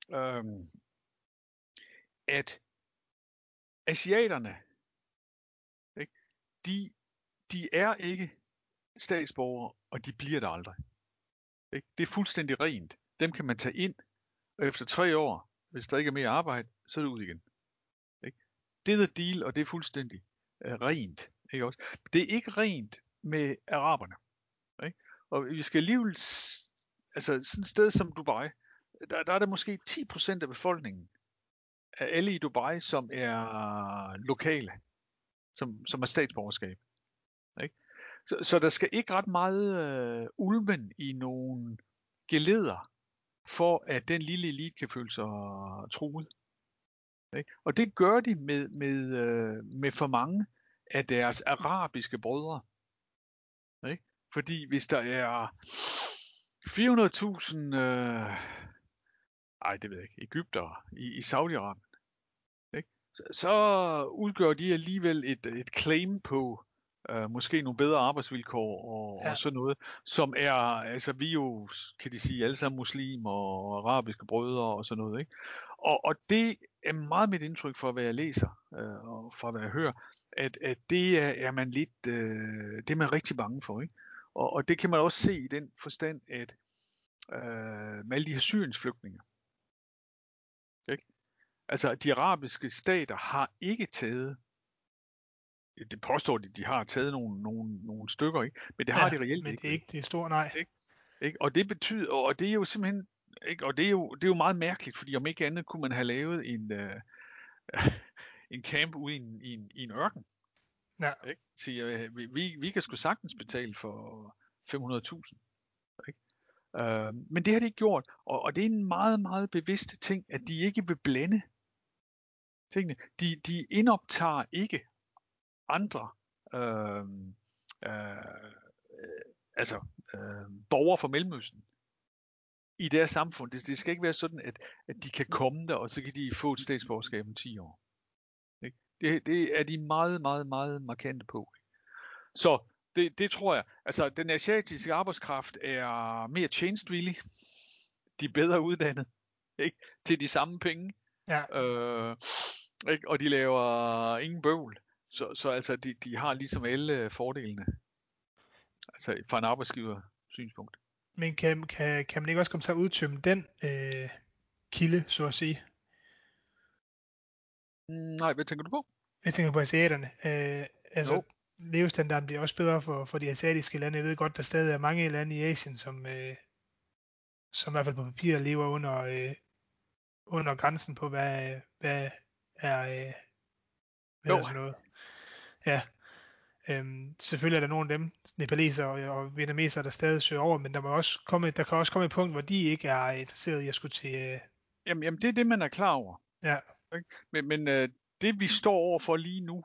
øhm, at asiaterne, ikke? De, de er ikke statsborgere, og de bliver det aldrig. Ikke? Det er fuldstændig rent. Dem kan man tage ind, og efter tre år, hvis der ikke er mere arbejde, så er det ud igen. Ikke? Det er the deal, og det er fuldstændig uh, rent. Ikke også? Det er ikke rent med araberne. Ikke? Og vi skal alligevel, altså sådan et sted som Dubai, der, der er der måske 10% af befolkningen, af alle i Dubai, som er lokale, som, som er statsborgerskab. Ikke? Så, så der skal ikke ret meget øh, ulmen i nogle geleder, for at den lille elite kan føle sig truet. Ikke? Og det gør de med, med, øh, med for mange af deres arabiske brødre. Ikke? Fordi hvis der er 400.000, øh, ej det ved jeg ikke, Ægypter i, i Saudi-Arabien, ikke? Så, så udgør de alligevel et, et claim på øh, måske nogle bedre arbejdsvilkår og, ja. og sådan noget, som er, altså vi jo, kan de sige, alle sammen muslimer og arabiske brødre og sådan noget, ikke? Og, og det er meget mit indtryk for, hvad jeg læser øh, og fra hvad jeg hører, at, at det er, er man lidt, øh, det er man rigtig bange for, ikke? Og, og det kan man også se i den forstand, at øh, med alle de her syriensflygtninge, ikke? Altså, de arabiske stater har ikke taget det påstår de, de har taget nogle, nogle, nogle stykker, ikke? Men det har ja, de reelt men ikke. det er ikke det er stort, nej. Ikke? Ikke? Og det betyder, og det er jo simpelthen, ikke? og det er jo, det er jo meget mærkeligt, fordi om ikke andet kunne man have lavet en, øh, en camp ude i en, i en, i en ørken. Ja. Ikke? Siger, øh, vi, vi, vi kan sgu sagtens betale for 500.000. Ikke? Øh, men det har de ikke gjort, og, og det er en meget, meget bevidst ting, at de ikke vil blande tingene. De, de indoptager ikke andre øh, øh, altså øh, borgere fra Mellemøsten i deres samfund. Det, det skal ikke være sådan, at, at de kan komme der, og så kan de få et statsborgerskab om 10 år. Det, det er de meget, meget, meget markante på. Så det, det tror jeg. Altså, den asiatiske arbejdskraft er mere tjenestvillig. De er bedre uddannet. Ikke? Til de samme penge. Ja. Øh, ikke? Og de laver ingen bøvl. Så, så altså, de, de har ligesom alle fordelene. Altså, fra en arbejdsgiver synspunkt. Men kan, kan, kan man ikke også komme til at udtømme den øh, kilde, så at sige? Nej, hvad tænker du på? Jeg tænker på asiaterne. Øh, altså, Jo. levestandarden bliver også bedre for, for de asiatiske lande. Jeg ved godt, der stadig er mange lande i Asien, som, øh, som i hvert fald på papir lever under, øh, under grænsen på, hvad, hvad er, øh, hvad Jo. er sådan noget. Ja. Øhm, selvfølgelig er der nogle af dem, nepaleser og, og vietnamesere, der stadig søger over, men der, må også komme, der kan også komme et punkt, hvor de ikke er interesseret i at skulle til... Øh, Jamen, jamen, det er det, man er klar over. ja, men, men øh, det vi står over for lige nu,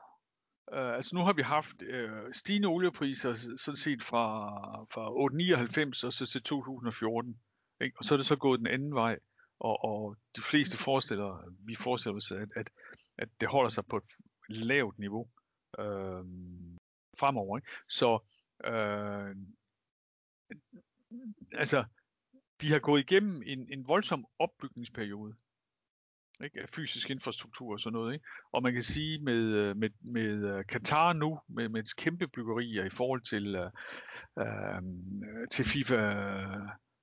øh, altså nu har vi haft øh, stigende oliepriser sådan set fra, fra 8,99 og så til 2014. Ikke? Og så er det så gået den anden vej, og, og de fleste forestiller, vi forestiller os, at, at, at det holder sig på et lavt niveau øh, fremover. Ikke? Så øh, altså, de har gået igennem en, en voldsom opbygningsperiode ikke? af fysisk infrastruktur og sådan noget. Ikke? Og man kan sige med, øh, med, med øh, Katar nu, med, med et kæmpe byggerier i forhold til, øh, øh, til FIFA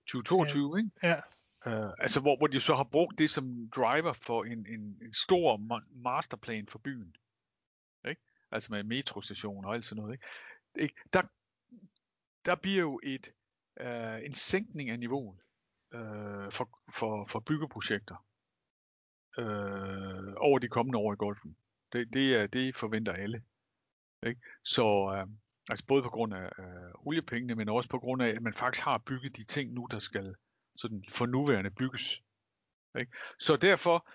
2022, ikke? ja, Øh, altså hvor, hvor de så har brugt det som driver for en, en, en stor ma- masterplan for byen. Ikke? Altså med metrostationer og alt sådan noget. Ikke? Ikke? Der, der bliver jo et, øh, en sænkning af niveauet øh, for, for, for byggeprojekter øh, over de kommende år i golfen. Det, det, er, det forventer alle. Ikke? Så øh, altså både på grund af øh, oliepengene, men også på grund af, at man faktisk har bygget de ting nu, der skal sådan for nuværende bygges. Ikke? Så derfor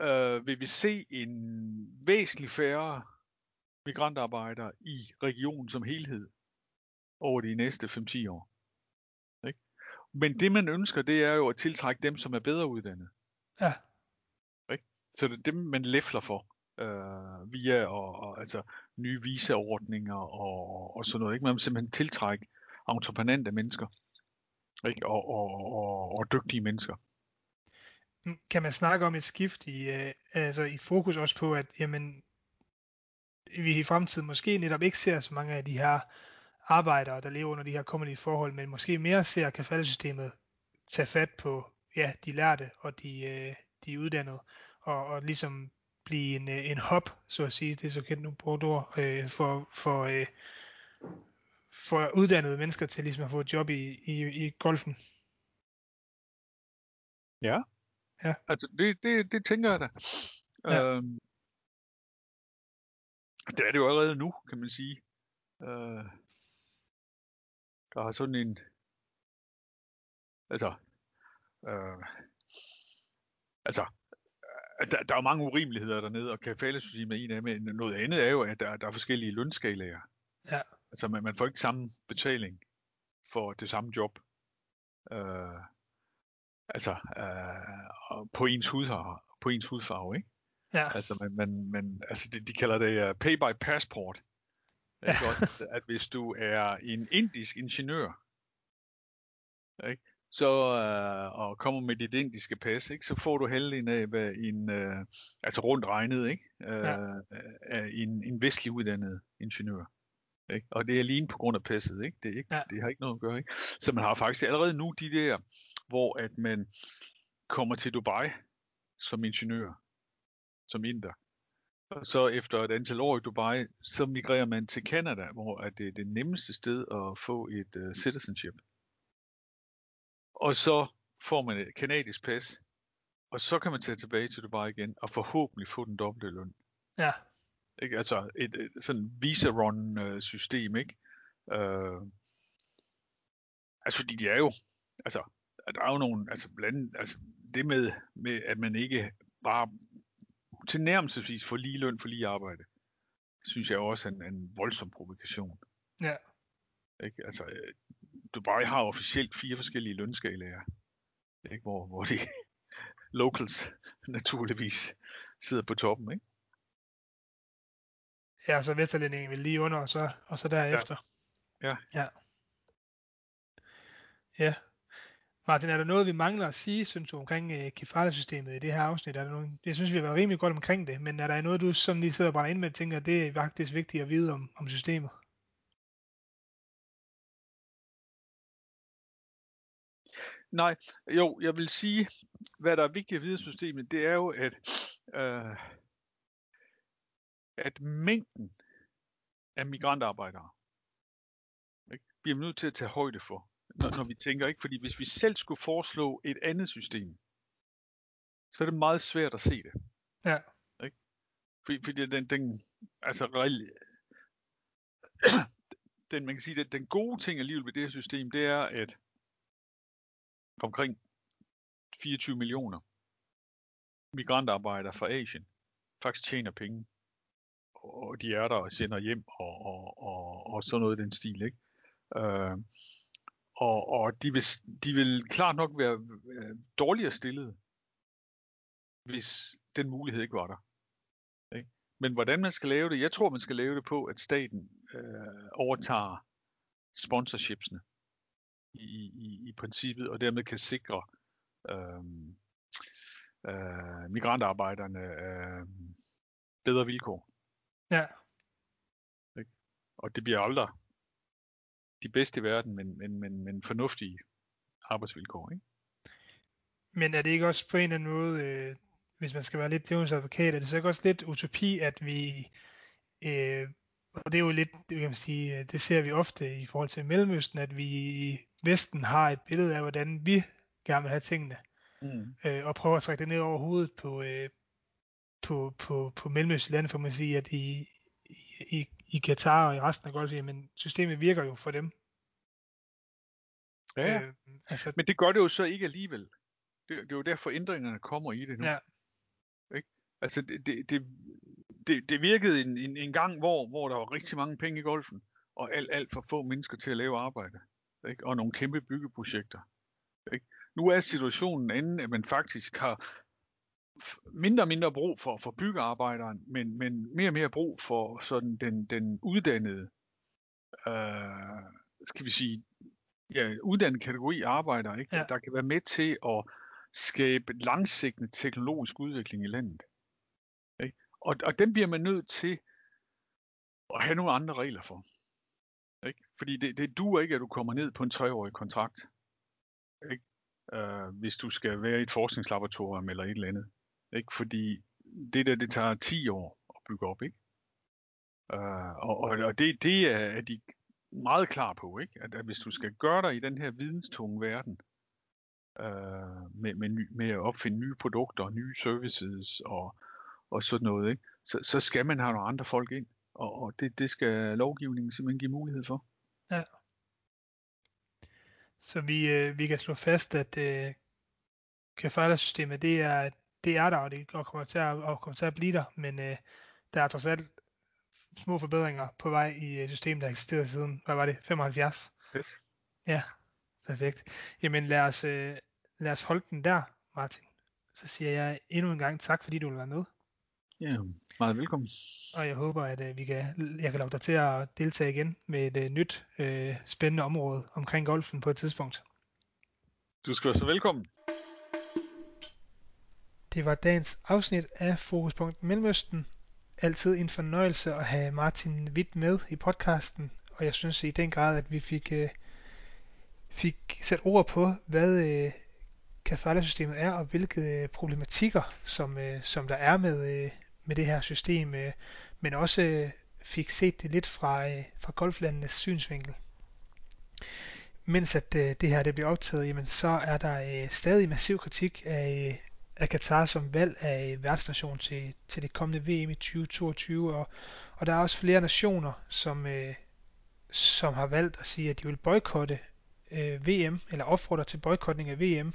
øh, vil vi se en væsentlig færre migrantarbejdere i regionen som helhed over de næste 5-10 år. Ikke? Men det man ønsker, det er jo at tiltrække dem, som er bedre uddannet. ja, så det er dem, man læfler for øh, via og, og, altså, nye visaordninger og, og sådan noget. Ikke? Man vil simpelthen tiltrække entreprenante mennesker ikke? Og, og, og, og dygtige mennesker. Kan man snakke om et skift i, øh, altså i fokus også på, at jamen, vi i fremtiden måske netop ikke ser så mange af de her arbejdere, der lever under de her kommunale forhold, men måske mere ser kafalsystemet tage fat på ja, de lærte og de, øh, de uddannede, og, og ligesom blive en, øh, en hop, så at sige, det er så kendt nu brugt ord, øh, for, for, øh, for uddannede mennesker til ligesom at få et job i, i, i golfen. Ja. Ja. Altså, det, det, det tænker jeg da. Ja. Øhm, det er det jo allerede nu, kan man sige. Øh, der er sådan en... Altså... Øh, altså... øh, Der, der er jo mange urimeligheder dernede, og kafalesystemet er en af. Men noget andet er jo, at der, der er forskellige lønskalaer. Ja. Altså, man, man får ikke samme betaling for det samme job. Øh, altså, øh, på ens hudfarve, på ens hudfarve, ikke? Ja, Altså, man, man, man, altså de, de kalder det uh, pay by passport. Det er godt, at hvis du er en indisk ingeniør, ikke, så, uh, og kommer med dit indiske pas, ikke, så får du halvdelen af, hvad en, uh, altså rundt regnet, ikke, uh, Ja. af en, en vestlig uddannet ingeniør. Ikke? Og det er alene på grund af passet, ikke? Det, er ikke, Ja. det har ikke noget at gøre. Ikke? Så man har faktisk allerede nu de der, hvor at man kommer til Dubai som ingeniør, som inder. Og så efter et antal år i Dubai, så migrerer man til Canada, hvor at det er det nemmeste sted at få et uh, citizenship. Og så får man et kanadisk pas, og så kan man tage tilbage til Dubai igen, og forhåbentlig få den dobbelte løn. ja, Ikke? Altså et, et sådan visa-run-system, ikke? Øh, altså fordi de er jo, altså der er jo nogle, altså blandt andet, altså det med, med at man ikke bare tilnærmelsesvis får lige løn for lige arbejde, synes jeg også er en, en voldsom provokation. ja, Ikke? Altså, øh, Dubai har officielt fire forskellige lønskalaer. ikke? Hvor, hvor de locals naturligvis sidder på toppen, ikke? Ja, så Vesterlændingen vil lige under, og så, og så derefter. Ja. Ja. Ja. Martin, er der noget, vi mangler at sige, synes du, omkring uh, Kifala-systemet i det her afsnit? Er der nogen, jeg synes, vi har været rimelig godt omkring det, men er der noget, du som lige sidder og brænder ind med, og tænker, at det er faktisk vigtigt at vide om, om systemet? Nej, jo, jeg vil sige, hvad der er vigtigt at vide systemet, det er jo, at, øh, at mængden af migrantarbejdere ikke, bliver vi nødt til at tage højde for, når, når vi tænker, ikke? Fordi hvis vi selv skulle foreslå et andet system, så er det meget svært at se det. Ja. Ikke? Fordi, fordi den, den, altså den, man kan sige, at den gode ting alligevel ved det her system, det er, at omkring 24 millioner migrantarbejdere fra Asien faktisk tjener penge. Og de er der og sender hjem og, og, og, og sådan noget i den stil. Ikke? Øh, og og de, vil, de vil klart nok være øh, dårligere stillet, hvis den mulighed ikke var der. Ikke? Men hvordan man skal lave det, jeg tror man skal lave det på, at staten øh, overtager sponsorshipsene i, i, i princippet, og dermed kan sikre øh, øh, migrantarbejderne øh, bedre vilkår. Ja. Ikke? Og det bliver aldrig de bedste i verden, men, men, men, men fornuftige arbejdsvilkår. Ikke? Men er det ikke også på en eller anden måde, øh, hvis man skal være lidt djævelens advokat, er det så ikke også lidt utopi, at vi, øh, og det er jo lidt, det kan man sige, det ser vi ofte i forhold til Mellemøsten, at vi Vesten har et billede af, hvordan vi gerne vil have tingene, Mm. øh, og prøver at trække det ned over hovedet på, øh, på, på, på Mellemøstlige lande, for man sige, at i, i, i Katar og i resten af Golfen, men systemet virker jo for dem. Ja, ja. Øh, altså, Men det gør det jo så ikke alligevel. Det, det er jo derfor ændringerne kommer i det nu. ja, Altså det, det, det, det, det virkede en, en, en gang, hvor, hvor der var rigtig mange penge i golfen, og alt, alt for få mennesker til at lave arbejde. Ikke? Og nogle kæmpe byggeprojekter. Ikke? Nu er situationen anden, at man faktisk har mindre og mindre brug for, for byggearbejderen, men, men mere og mere brug for sådan den, den uddannede, øh, skal vi sige, ja, uddannet kategori arbejdere, ikke? Ja. der kan være med til at skabe langsigtende teknologisk udvikling i landet. Ikke? Og, og den bliver man nødt til at have nogle andre regler for. Fordi det, det duer ikke, at du kommer ned på en treårig kontrakt. Ikke? Øh, hvis du skal være i et forskningslaboratorium eller et eller andet. Ikke? Fordi det der, det tager 10 år at bygge op. Ikke? Øh, og og, og det, det er, er de meget klar på, ikke? At, at hvis du skal gøre dig i den her videnstunge verden, øh, med, med, ny, med at opfinde nye produkter og nye services og, og sådan noget, ikke? Så, så skal man have nogle andre folk ind, og, og det, det skal lovgivningen simpelthen give mulighed for så vi, øh, vi kan slå fast, at øh, kafala-systemet, det er, det er der, og det kommer til at, og kommer til at blive der, men øh, der er trods alt små forbedringer på vej i øh, systemet, der har eksisteret siden, hvad var det, 75? Yes. Ja, perfekt. Jamen lad os, øh, lad os holde den der, Martin. Så siger jeg endnu en gang tak, fordi du vil være med. Ja, meget velkommen. Og jeg håber, at øh, vi kan, jeg kan love dig til at deltage igen med et øh, nyt øh, spændende område omkring golfen på et tidspunkt. Du skal være så velkommen. Det var dagens afsnit af Fokuspunkt Mellemøsten. Altid en fornøjelse at have Martin Witt med i podcasten, og jeg synes i den grad, at vi fik, øh, fik sat ord på, hvad øh, kafala-systemet er, og hvilke øh, problematikker, som, øh, som der er med, øh, med det her system, øh, men også øh, fik set det lidt fra, øh, fra golflandenes synsvinkel. Mens at øh, det her det bliver optaget, jamen, så er der øh, stadig massiv kritik af, øh, af Katar som valg af øh, værtsnation til, til det kommende VM i 2022, og, og der er også flere nationer, som, øh, som har valgt at sige, at de vil boykotte øh, VM, eller opfordrer til boykotning af VM.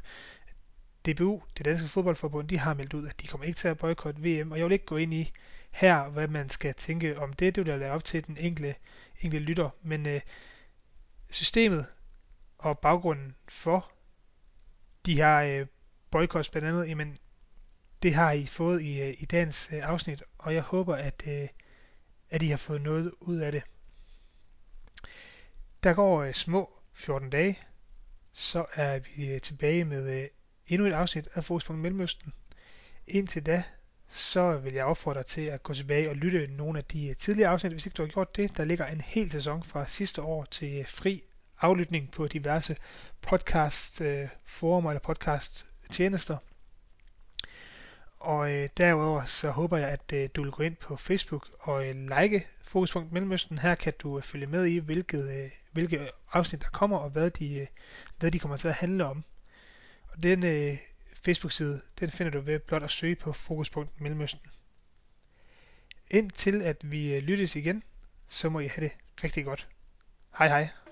DBU, det danske fodboldforbund, de har meldt ud, at de kommer ikke til at boykotte VM, og jeg vil ikke gå ind i her, hvad man skal tænke om det. Det vil jeg lade op til den enkelte, enkelte lytter. Men øh, systemet og baggrunden for de her øh, boykots blandt andet, jamen det har I fået i, øh, i dagens øh, afsnit, og jeg håber, at, øh, at I har fået noget ud af det. Der går øh, små 14 dage, så er vi øh, tilbage med øh, endnu et afsnit af Fokuspunkt Mellemøsten. Indtil da, så vil jeg opfordre dig til at gå tilbage og lytte nogle af de øh, tidligere afsnit, hvis ikke du har gjort det. Der ligger en hel sæson fra sidste år til øh, fri aflytning på diverse podcast øh, forumer eller podcast tjenester. Og øh, derudover så håber jeg, at øh, du vil gå ind på Facebook og øh, like Fokuspunkt Mellemøsten. Her kan du øh, følge med i, hvilket, øh, hvilke afsnit der kommer, og hvad de, øh, hvad de kommer til at handle om. Og den øh, Facebook-side, den finder du ved blot at søge på Fokuspunkt Mellemøsten. Indtil at vi øh, lyttes igen, så må I have det rigtig godt. Hej hej.